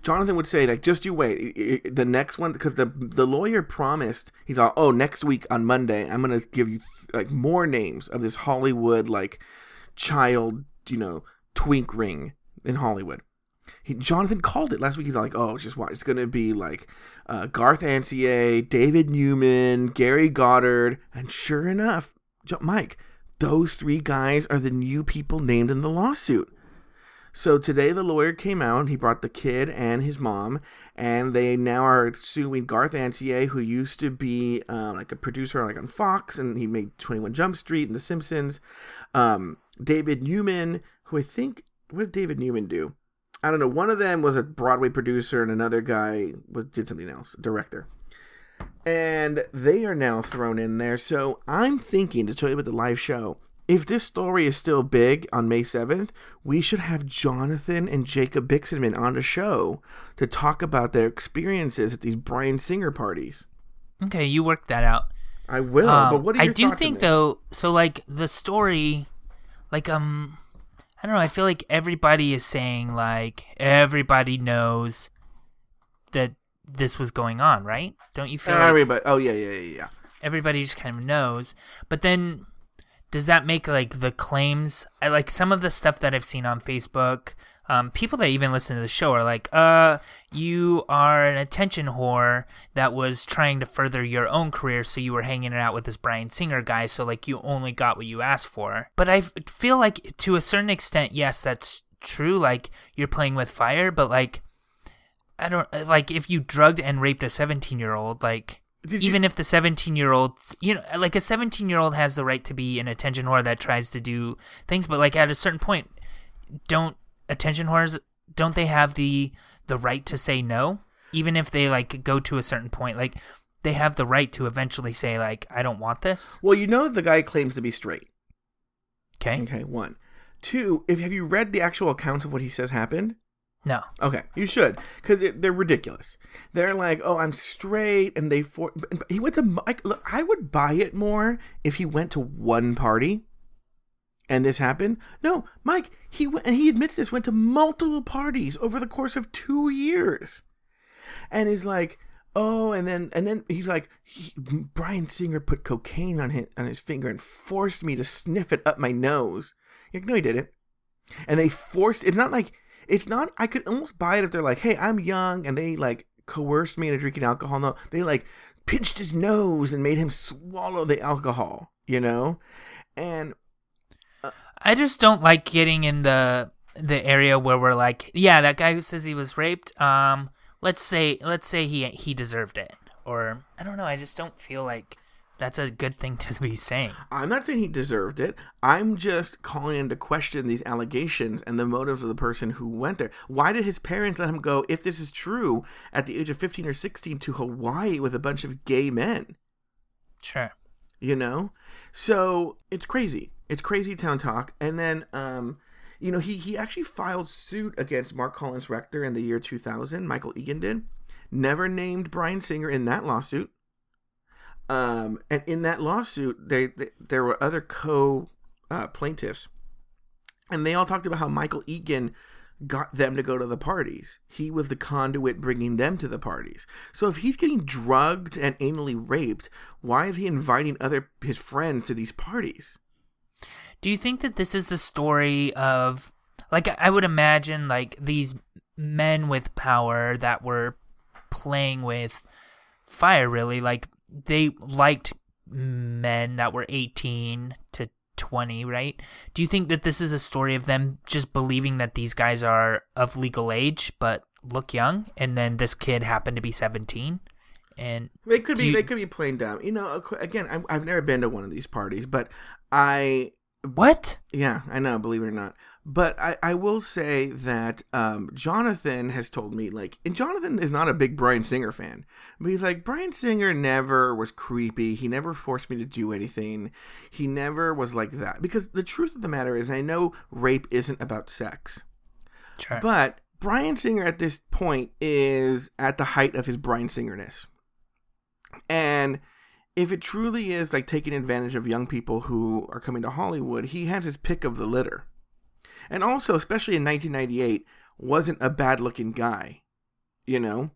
Jonathan would say like, "Just you wait. The next one, because the the lawyer promised. He thought, oh, next week on Monday, I'm gonna give you like more names of this Hollywood like child, you know, twink ring in Hollywood." He, Jonathan called it last week. He's like, "Oh, just what it's gonna be like uh, Garth Ancier, David Neuman, Gary Goddard," and sure enough, Mike, those three guys are the new people named in the lawsuit. So today the lawyer came out. He brought the kid and his mom, and they now are suing Garth Ancier, who used to be uh, like a producer like on Fox, and he made Twenty One Jump Street and The Simpsons. Um, David Neuman, who I think what did David Neuman do? I don't know. One of them was a Broadway producer, and another guy was did something else, director. And they are now thrown in there. So I'm thinking to tell you about the live show if this story is still big on May 7th, we should have Jonathan and Jacob Bixenman on the show to talk about their experiences at these Bryan Singer parties. Okay, you work that out. I will, um, but what I do think though, so like the story like um I don't know, I feel like everybody is saying like everybody knows that this was going on, right? Don't you feel everybody like Oh yeah, yeah, yeah, yeah. Everybody just kind of knows. But then does that make like the claims I like some of the stuff that I've seen on Facebook um, people that even listen to the show are like, uh, you are an attention whore that was trying to further your own career, so you were hanging it out with this Bryan Singer guy, so like you only got what you asked for. But I feel like to a certain extent, yes, that's true. Like you're playing with fire, but like, I don't like if you drugged and raped a 17 year old, like did Even you... if the 17 year old, you know, like a 17 year old has the right to be an attention whore that tries to do things, but like at a certain point, don't attention whores, don't they have the the right to say no? Even if they like go to a certain point, like they have the right to eventually say like, I don't want this. Well, you know the guy claims to be straight. Okay. Okay. One, two. If have you read the actual accounts of what he says happened? No. Okay, you should because they're ridiculous. They're like, "Oh, I'm straight," and they for he went to. Like, look, I would buy it more if he went to one party, and this happened. No, Mike, he went and he admits this went to multiple parties over the course of two years, and he's like, "Oh," and then and then he's like, he, "Bryan Singer put cocaine on his on his finger and forced me to sniff it up my nose." You're like, no, he didn't. And they forced. It's not like it's not. I could almost buy it if they're like, "Hey, I'm young," and they like coerced me into drinking alcohol. No, they like pinched his nose and made him swallow the alcohol. You know, and uh, I just don't like getting in the the area where we're like, yeah, that guy who says he was raped. Um, let's say let's say he he deserved it, or I don't know. I just don't feel like that's a good thing to be saying. I'm not saying he deserved it. I'm just calling into question these allegations and the motives of the person who went there. Why did his parents let him go, if this is true, at the age of 15 or 16 to Hawaii with a bunch of gay men? Sure. You know? So it's crazy. It's crazy town talk. And then, um, you know, he, he actually filed suit against Marc Collins-Rector in the year 2000. Michael Egan did. Never named Bryan Singer in that lawsuit um, and in that lawsuit, they, they there were other co uh, plaintiffs, and they all talked about how Michael Egan got them to go to the parties. He was the conduit bringing them to the parties. So if he's getting drugged and anally raped, why is he inviting other his friends to these parties? Do you think that this is the story of like I would imagine like these men with power that were playing with fire really like they liked men that were 18 to 20, right? Do you think that this is a story of them just believing that these guys are of legal age but look young and then this kid happened to be 17? And they could be you... they could be playing dumb. You know, again, i I've never been to one of these parties, but I What? Yeah, I know, believe it or not. But I, I will say that um, Jonathan has told me, like, and Jonathan is not a big Bryan Singer fan, but he's like, Bryan Singer never was creepy. He never forced me to do anything. He never was like that. Because the truth of the matter is, I know rape isn't about sex. Sure. But Bryan Singer at this point is at the height of his Bryan Singerness. And if it truly is like taking advantage of young people who are coming to Hollywood, he has his pick of the litter and also especially in 1998 wasn't a bad looking guy you know?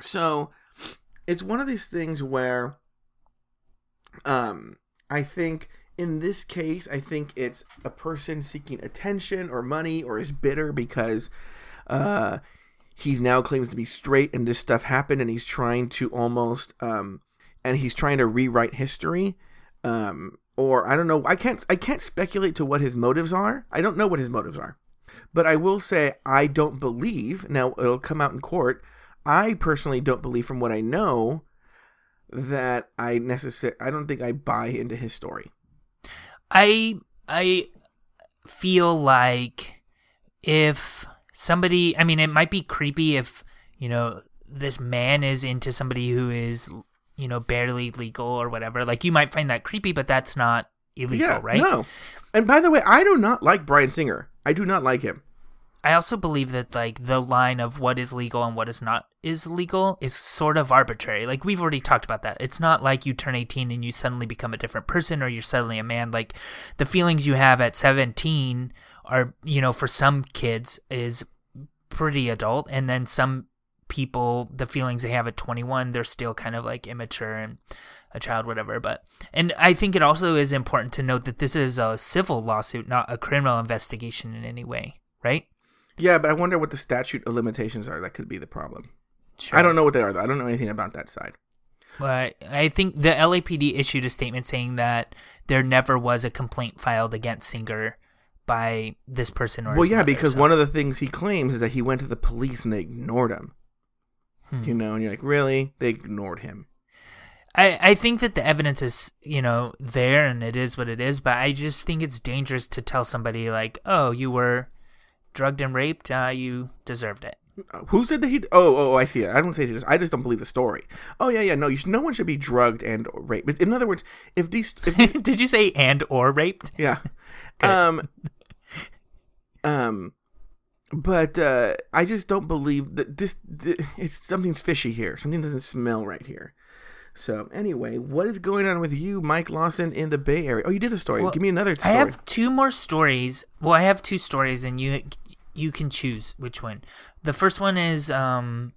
So it's one of these things where um i think in this case i think it's a person seeking attention or money or is bitter because uh he now claims to be straight and this stuff happened and he's trying to almost um and he's trying to rewrite history um or I don't know. I can't I can't speculate to what his motives are. I don't know what his motives are. But I will say I don't believe. Now it'll come out in court. I personally don't believe from what I know that I necessary I don't think I buy into his story. I I feel like if somebody I mean it might be creepy if, you know, this man is into somebody who is you know, barely legal or whatever. Like you might find that creepy, but that's not illegal, yeah, right? No. And by the way, I do not like Bryan Singer. I do not like him. I also believe that like the line of what is legal and what is not is legal is sort of arbitrary. Like we've already talked about that. It's not like you turn 18 and you suddenly become a different person or you're suddenly a man. Like the feelings you have at 17 are, you know, for some kids is pretty adult and then some people the feelings they have at 21 they're still kind of like immature and a child whatever but and i think it also is important to note that this is a civil lawsuit not a criminal investigation in any way right yeah but i wonder what the statute of limitations are that could be the problem sure. i don't know what they are though. i don't know anything about that side but i think the lapd issued a statement saying that there never was a complaint filed against singer by this person or well yeah mother, because so. one of the things he claims is that he went to the police and they ignored him Hmm. You know, and you're like, really? They ignored him. I, I think that the evidence is, you know, there and it is what it is, but I just think it's dangerous to tell somebody like, oh, you were drugged and raped, uh, you deserved it. Uh, who said that he? Oh, oh, I see it. I don't say he just. I just don't believe the story. Oh yeah, yeah. No, should, no one should be drugged and raped. In other words, if these, if these did you say and or raped? Yeah. um. um but uh, I just don't believe that this, this it's something's fishy here. Something doesn't smell right here. So anyway, what is going on with you, Mike Lawson, in the Bay Area? Oh, you did a story. Well, Give me another story. I have two more stories. Well, I have two stories, and you you can choose which one. The first one is um,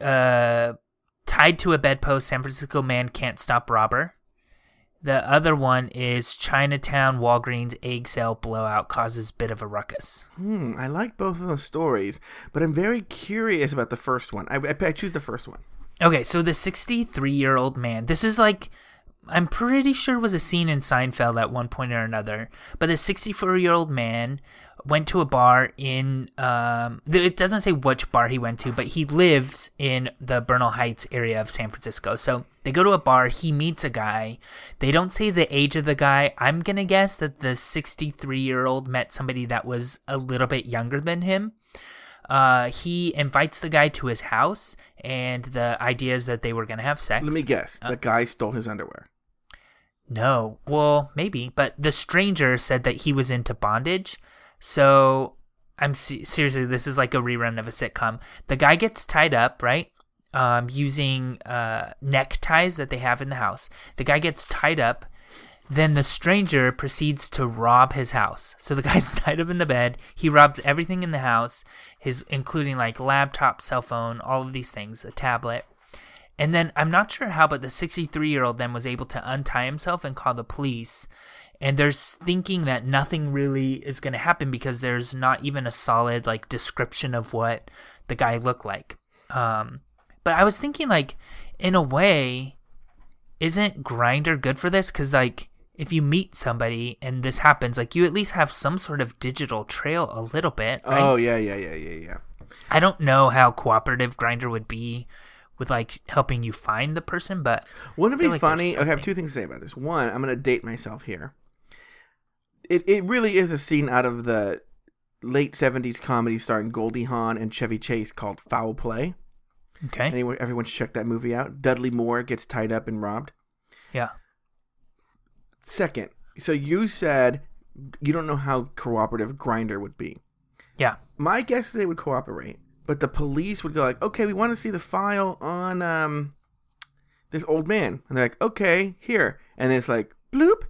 uh, tied to a bedpost. San Francisco man can't stop robber. The other one is Chinatown Walgreens egg sale blowout causes bit of a ruckus. Hmm, I like both of those stories, but I'm very curious about the first one. I, I, I choose the first one. Okay, so the 63 year old man, this is like, I'm pretty sure was a scene in Seinfeld at one point or another, but the 64 year old man went to a bar in um, it doesn't say which bar he went to but he lives in the bernal heights area of san francisco. So they go to a bar he meets a guy. They don't say the age of the guy. I'm gonna guess that the 63 year old met somebody that was a little bit younger than him. Uh, he invites the guy to his house and the idea is that they were gonna have sex. Let me guess. Uh, the guy stole his underwear. No. Well maybe. But the stranger said that he was into bondage so I'm seriously, this is like a rerun of a sitcom. The guy gets tied up, right? Um, using uh, neckties that they have in the house. The guy gets tied up. Then the stranger proceeds to rob his house. So the guy's tied up in the bed. He robs everything in the house, his including like laptop, cell phone, all of these things, a tablet. And then I'm not sure how, but the 63 year old then was able to untie himself and call the police and there's thinking that nothing really is going to happen because there's not even a solid like description of what the guy looked like. Um, but i was thinking like in a way isn't Grindr good for this? Because like if you meet somebody and this happens like you at least have some sort of digital trail a little bit right? oh yeah yeah yeah yeah yeah. I don't know how cooperative Grindr would be with like helping you find the person but wouldn't it be like funny? okay i have two things to say about this. One i'm gonna date myself here it, it really is a scene out of the late 70s comedy starring Goldie Hawn and Chevy Chase called Foul Play. Okay. Anyone, everyone should check that movie out. Dudley Moore gets tied up and robbed. Yeah. Second, so you said you don't know how cooperative Grindr would be. Yeah. My guess is they would cooperate, but the police would go like, "Okay, we want to see the file on um this old man," and they're like, "Okay, here," and then it's like, "Bloop."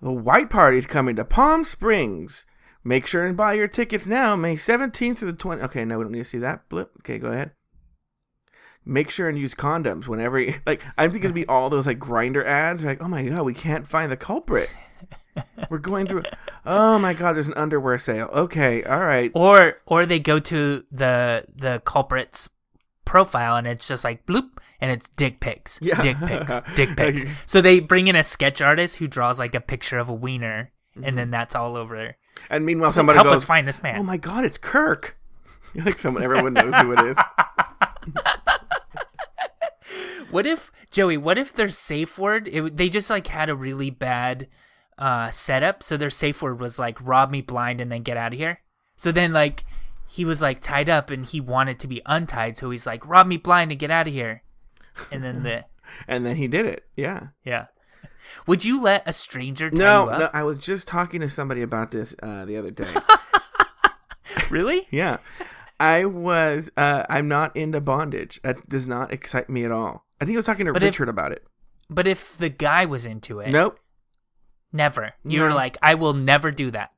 The white party's coming to Palm Springs. Make sure and buy your tickets now, May 17th to the 20th. Okay, no, we don't need to see that. Blip. Okay, go ahead. Make sure and use condoms whenever. You, like, I'm thinking it'd be all those like Grindr ads. Like, oh my god, we can't find the culprit. We're going through. Oh my god, there's an underwear sale. Okay, all right. Or or they go to the the culprit's profile and it's just like bloop and it's dick pics. Yeah. Dick pics. Dick pics. So they bring in a sketch artist who draws like a picture of a wiener and then that's all over there. And meanwhile, somebody Help goes, us find this man. "Oh my god, it's Kirk." like someone, everyone knows who it is. What if Joey? What if their safe word? It, they just like had a really bad uh, setup, so their safe word was like "rob me blind" and then get out of here. So then like he was like tied up and he wanted to be untied, so he's like "rob me blind and get out of here." And then the And then he did it. Yeah. yeah, would you let a stranger No, no. I was just talking to somebody about this uh, the other day. Really? yeah. I was. Uh, I'm not into bondage. That does not excite me at all. I think I was talking to But if- Richard about it. But if the guy was into it, Nope. never. You were like, I will never do that.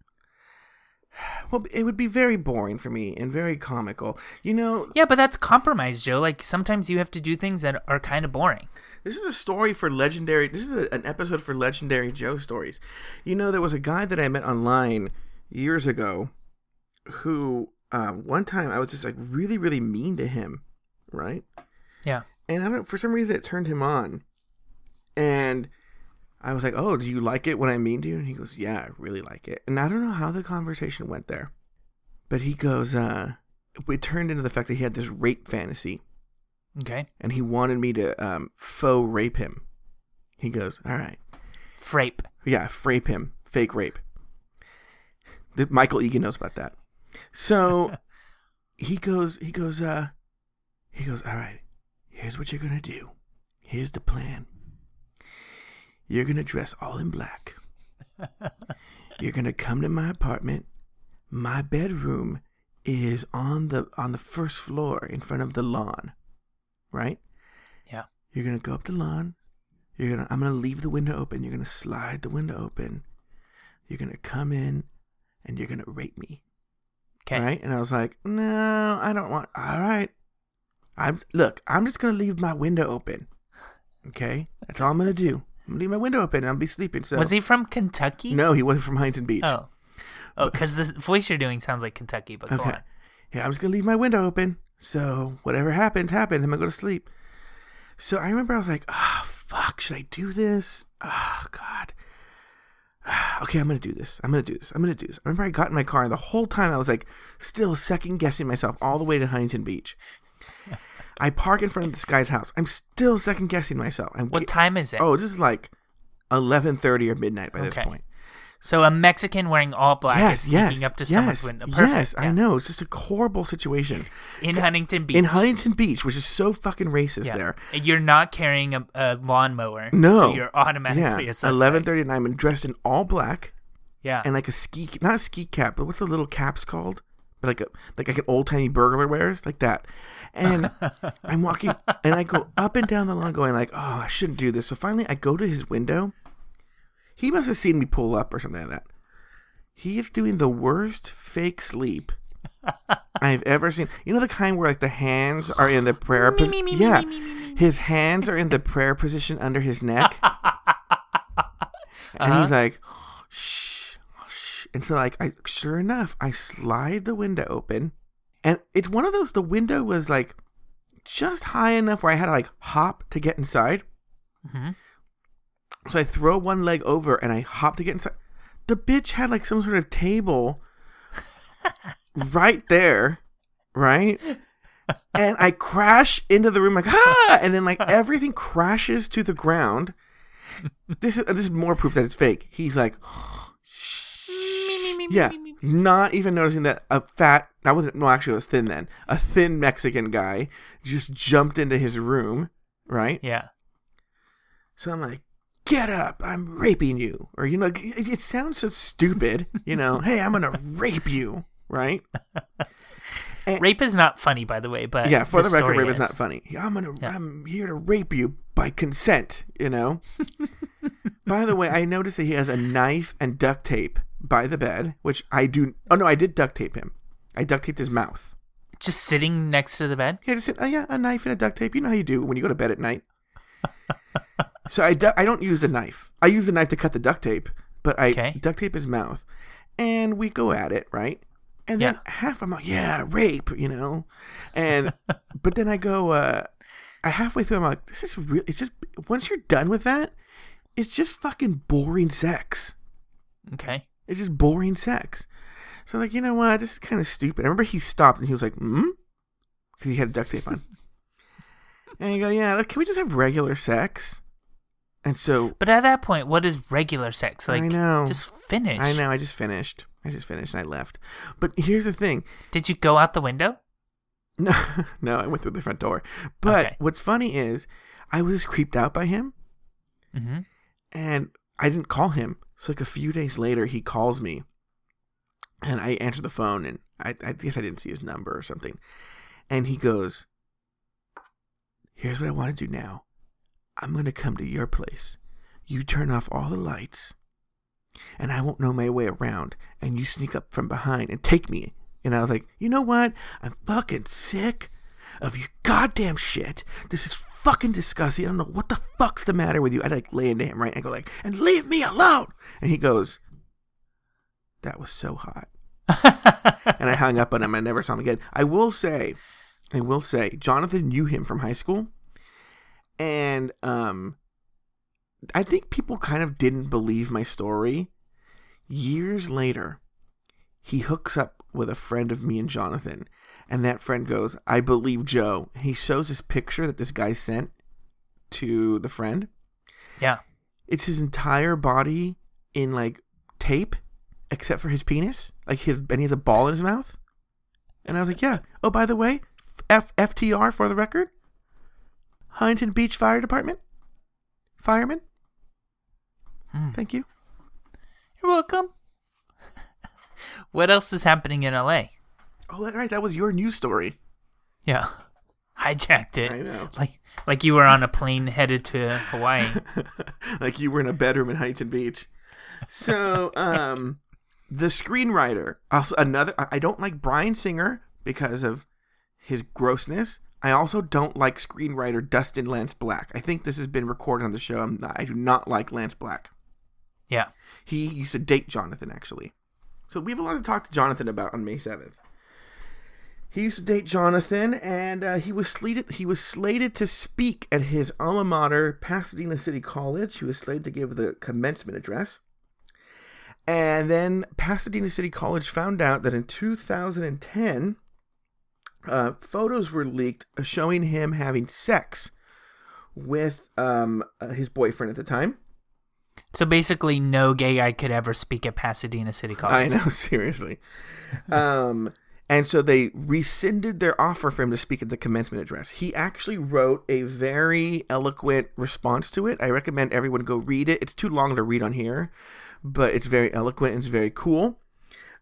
Well, it would be very boring for me and very comical. You know, Yeah, but that's compromise, Joe. Like sometimes you have to do things that are kind of boring. This is a story for legendary. This is a, an episode for legendary Joe stories. You know, there was a guy that I met online years ago, who uh, one time I was just like really, really mean to him, right? Yeah. And I don't. For some reason, it turned him on, and I was like, "Oh, do you like it when I'm mean to you?" And he goes, "Yeah, I really like it." And I don't know how the conversation went there, but he goes, "Uh, it turned into the fact that he had this rape fantasy." Okay. and he wanted me to um, faux rape him. He goes, "All right, Frape. yeah, rape him, fake rape." Michael Egan knows about that. So he goes, he goes, uh, he goes, "All right, here's what you're gonna do. Here's the plan. You're gonna dress all in black. You're gonna come to my apartment. My bedroom is on the on the first floor in front of the lawn, right?" Yeah. You're gonna go up the lawn. You're gonna I'm gonna leave the window open. You're gonna slide the window open. You're gonna come in and you're gonna rape me. Okay. Right? And I was like, No, I don't want all right. I'm look, I'm just gonna leave my window open. Okay? That's all I'm gonna do. I'm gonna leave my window open and I'll be sleeping. So Was he from Kentucky? No, he wasn't from Huntington Beach. Oh. Oh, because the voice you're doing sounds like Kentucky, but go Okay. on. Yeah, I'm just gonna leave my window open. So whatever happens, happens. I'm gonna go to sleep. So I remember I was like, ah, fuck, should I do this? Oh God. Okay, I'm gonna do this. I'm gonna do this. I'm gonna do this. I remember I got in my car and the whole time I was like still second guessing myself all the way to Huntington Beach. I park in front of this guy's house. I'm still second guessing myself. I'm What time is it? Oh, this is like eleven thirty or midnight by this Okay. point. So a Mexican wearing all black yes, is yes, sneaking up to someone. yes, someone's window. Perfect. yes. I yeah. know. It's just a horrible situation. In Huntington Beach. in Huntington Beach, which is so fucking racist yeah. there. You're not carrying a, a lawnmower. No. So you're automatically a suspect. eleven thirty nine. I'm dressed in all black Yeah. and like a ski, not a ski cap, but what's the little caps called? Like a like, like an old timey burglar wears, like that. And I'm walking, and I go up and down the lawn, going like, "Oh, I shouldn't do this." So finally, I go to his window. He must have seen me pull up or something like that. He is doing the worst fake sleep I've ever seen. You know the kind where like the hands are in the prayer position. Yeah, his hands are in the prayer position under his neck, and Uh-huh. he's like, "Shh, shh." And so like, I sure enough, I slide the window open, and it's one of those. The window was like just high enough where I had to like hop to get inside. Mhm. So I throw one leg over and I hop to get inside. The bitch had like some sort of table right there, right? And I crash into the room like ah, and then like everything crashes to the ground. This is this is more proof that it's fake. He's like, Yeah, not even noticing that a fat, I wasn't, no, actually, it was thin then. A thin Mexican guy just jumped into his room, right? Yeah. So I'm like, get up, I'm raping you. Or, you know, it, it sounds so stupid, you know, hey, I'm going to rape you, right? Rape is not funny, by the way, but yeah, for the, record, story rape is. not funny. I'm gonna, Yeah. I'm here to rape you by consent. You know. by the way, I noticed that he has a knife and duct tape by the bed, which I do. Oh no, I did duct tape him. I duct taped his mouth. Just sitting next to the bed. Yeah, just said, oh yeah, a knife and a duct tape. You know how you do when you go to bed at night. so I, du- I don't use the knife. I use the knife to cut the duct tape, but I Okay. duct tape his mouth, and we go at it, right? And then Yeah. half I'm like, yeah, rape, you know, and but then I go, uh, I halfway through I'm like, this is real. It's just once you're done with that, it's just fucking boring sex. Okay. It's just boring sex. So like, you know what? This is kind of stupid. I remember he stopped and he was like, "Hmm," because he had duct tape on. and I go, "Yeah, like, can we just have regular sex?" And so But at that point, what is regular sex? Like, I know, just finish. I know. I just finished. I just finished and I left. But here's the thing. Did you go out the window? No, no, I went through the front door. But Okay. what's funny is, I was creeped out by him, Mm-hmm. and I didn't call him. So like a few days later, he calls me, and I answer the phone, and I, I guess I didn't see his number or something, and he goes, "Here's what I want to do now. I'm gonna come to your place. You turn off all the lights, and I won't know my way around, and you sneak up from behind and take me." And I was like, "You know what? I'm fucking sick." Of your goddamn shit. This is fucking disgusting. I don't know what the fuck's the matter with you. I like lay into him, right? And I go like, and leave me alone. And he goes, That was so hot. and I hung up on him. I never saw him again. I will say, I will say, Jonathan knew him from high school, and um, I think people kind of didn't believe my story. Years later, he hooks up with a friend of me and Jonathan, and that friend goes, "I believe Joe." And he shows this picture that this guy sent to the friend. yeah. It's his entire body in like tape, except for his penis. Like his, and he has a ball in his mouth. And I was like, "Yeah." Oh, by the way, F- FTR for the record. Huntington Beach Fire Department. Fireman. Hmm. Thank you. You're welcome. what else is happening in LA? Oh, right. That was your news story. Yeah. Hijacked it. I know. Like like you were on a plane headed to Hawaii. like you were in a bedroom in Huntington Beach. So, um, the screenwriter, also another. I don't like Bryan Singer because of his grossness. I also don't like screenwriter Dustin Lance Black. I think this has been recorded on the show. Not, I do not like Lance Black. Yeah. He used to date Jonathan, actually. So we have a lot to talk to Jonathan about on May 7th. He used to date Jonathan, and uh, he was slated. He was slated to speak at his alma mater, Pasadena City College. He was slated to give the commencement address, and then Pasadena City College found out that in 2010, uh, photos were leaked showing him having sex with um, uh, his boyfriend at the time. So basically no gay guy could ever speak at Pasadena City College. I know, seriously. um, and so they rescinded their offer for him to speak at the commencement address. He actually wrote a very eloquent response to it. I recommend everyone go read it. It's too long to read on here, but it's very eloquent and it's very cool.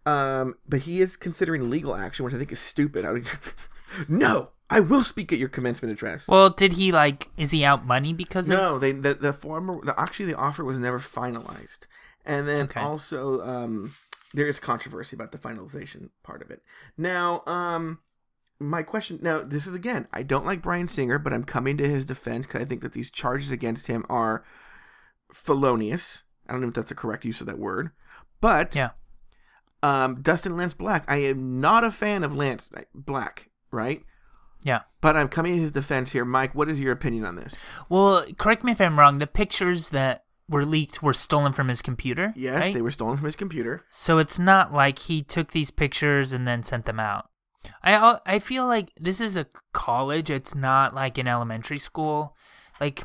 Um, but he is considering legal action, which I think is stupid. I no, I will speak at your commencement address. Well, did he like is he out money because of No, they the, the former the, actually the offer was never finalized, and then Okay. also um, there is controversy about the finalization part of it. Now, um, my question now this is again I don't like Bryan Singer, but I'm coming to his defense because I think that these charges against him are felonious. I don't know if that's the correct use of that word, but Yeah. um, Dustin Lance Black. I am not a fan of Lance Black, right? Yeah. But I'm coming to his defense here, Mike. What is your opinion on this? Well, correct me if I'm wrong. The pictures that were leaked were stolen from his computer. Yes, right? they were stolen from his computer. So it's not like he took these pictures and then sent them out. I I feel like this is a college. It's not like an elementary school. Like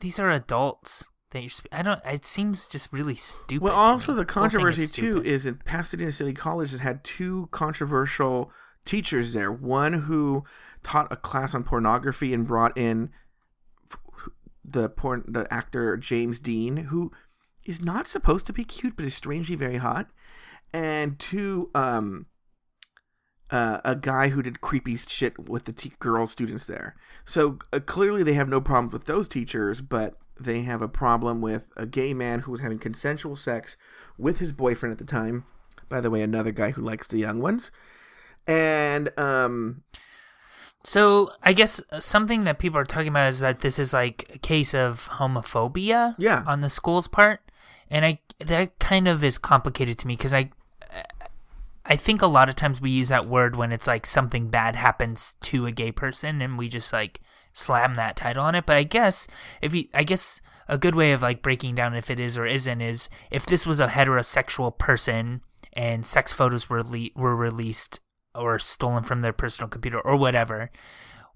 these are adults. that you're. sp- I don't. It seems just really stupid. Well, also the whole thing is controversy too is that Pasadena City College has had two controversial teachers there. One who taught a class on pornography and brought in the porn the actor James Dean, who is not supposed to be cute but is strangely very hot, and two um. Uh, a guy who did creepy shit with the t- girl students there. So uh, clearly they have no problem with those teachers, but they have a problem with a gay man who was having consensual sex with his boyfriend at the time. By the way, another guy who likes the young ones. And um So I guess uh, something that people are talking about is that this is like a case of homophobia Yeah. on the school's part, and I that kind of is complicated to me because I I think a lot of times we use that word when it's like something bad happens to a gay person and we just like slam that title on it. But I guess if you I guess a good way of like breaking down if it is or isn't is if this was a heterosexual person and sex photos were le- were released or stolen from their personal computer or whatever,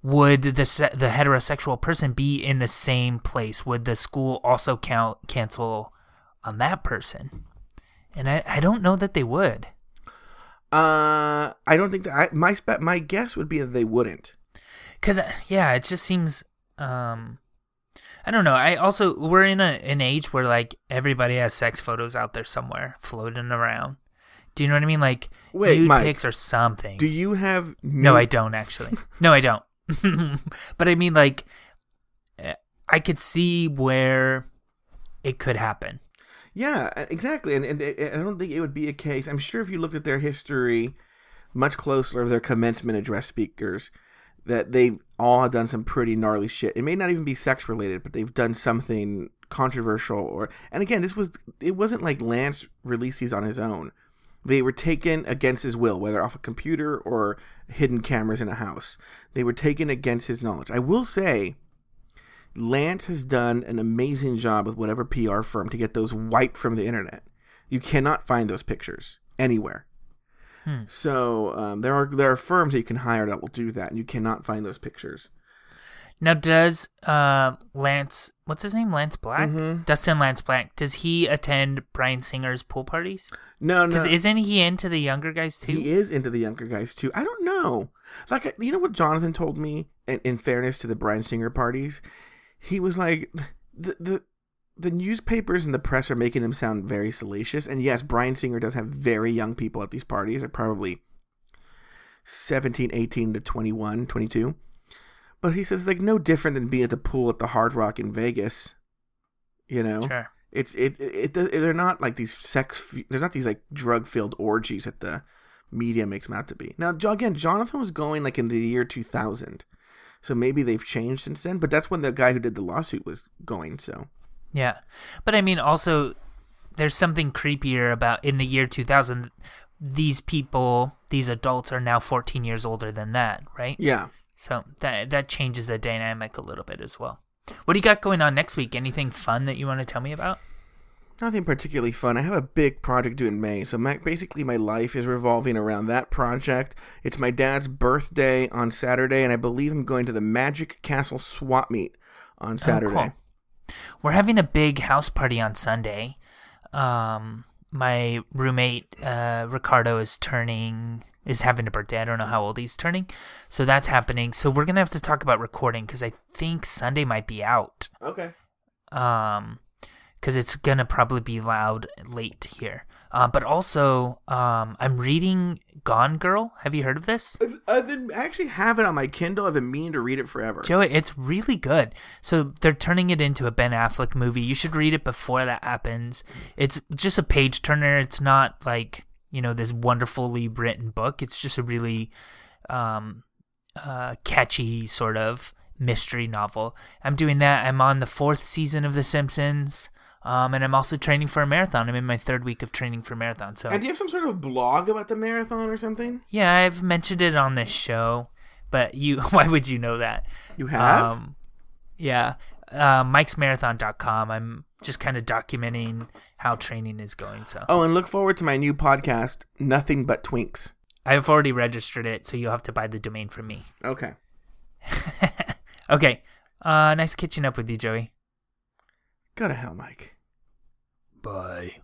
would the the heterosexual person be in the same place? Would the school also count cancel on that person? And I, I don't know that they would. uh I don't think that I, my spe- my guess would be that they wouldn't. Cause yeah, it just seems um I don't know. I also we're in a an age where like everybody has sex photos out there somewhere floating around. Do you know what I mean? Like Wait, nude Mike, pics or something. Do you have no, I don't actually. no, I don't. but I mean like eh, I could see where it could happen. Yeah, exactly. And, and and I don't think it would be a case. I'm sure if you looked at their history much closer of their commencement address speakers, that they've all done some pretty gnarly shit. It may not even be sex related, but they've done something controversial or and again, this was it wasn't like Lance released these on his own. They were taken against his will, whether off a computer or hidden cameras in a house. They were taken against his knowledge. I will say Lance has done an amazing job with whatever PR firm to get those wiped from the internet. You cannot find those pictures anywhere. Hmm. So um, there are there are firms that you can hire that will do that, and you cannot find those pictures. Now, does uh, Lance, what's his name? Lance Black? Mhm. Dustin Lance Black, does he attend Bryan Singer's pool parties? No, no, Because isn't he into the younger guys too? he is into the younger guys too. I don't know. Like you know what Jonathan told me. In, in fairness to the Bryan Singer parties, he was like the the the newspapers and the press are making him sound very salacious. And yes, Bryan Singer does have very young people at these parties. They're probably 17, 18 to 21, 22. But he says like no different than being at the pool at the Hard Rock in Vegas. You know, Sure. it's it, it it they're not like these sex. There's not these like drug filled orgies that the media makes them out to be. Now again, Jonathan was going like in the year 2000, so maybe they've changed since then. But that's when the guy who did the lawsuit was going. So Yeah. But I mean, also, there's something creepier about in the year 2000, these people, these adults are now 14 years older than that, right? yeah, So that that changes the dynamic a little bit as well. What do you got going on next week? Anything fun that you want to tell me about? nothing particularly fun. I have a big project due in May, so my, basically my life is revolving around that project. It's my dad's birthday on Saturday, and I believe I'm going to the Magic Castle swap meet on Saturday. Oh, cool. We're having a big house party on Sunday. Um, my roommate uh, Ricardo is turning is having a birthday. I don't know how old he's turning, so that's happening. So we're gonna have to talk about recording because I think Sunday might be out. Okay. Um, because it's gonna probably be loud late here. Uh, but also, um, I'm reading Gone Girl. Have you heard of this? I've, I've been actually have it on my Kindle. I've been meaning to read it forever. Joey, it's really good. So they're turning it into a Ben Affleck movie. You should read it before that happens. It's just a page turner. It's not like, you know, this wonderfully written book. It's just a really um, uh, catchy sort of mystery novel. I'm doing that. I'm on the fourth season of The Simpsons. Um, and I'm also training for a marathon. I'm in my third week of training for a marathon. So And do you have some sort of blog about the marathon or something? yeah, I've mentioned it on this show, but you, why would you know that? You have? Um, yeah. Uh, Mike'sMarathon.com. I'm just kind of documenting how training is going. So oh, and look forward to my new podcast, Nothing But Twinks. I've already registered it, so you'll have to buy the domain from me. Okay. okay. Uh, nice catching up with you, Joey. Go to hell, Mike. Bye.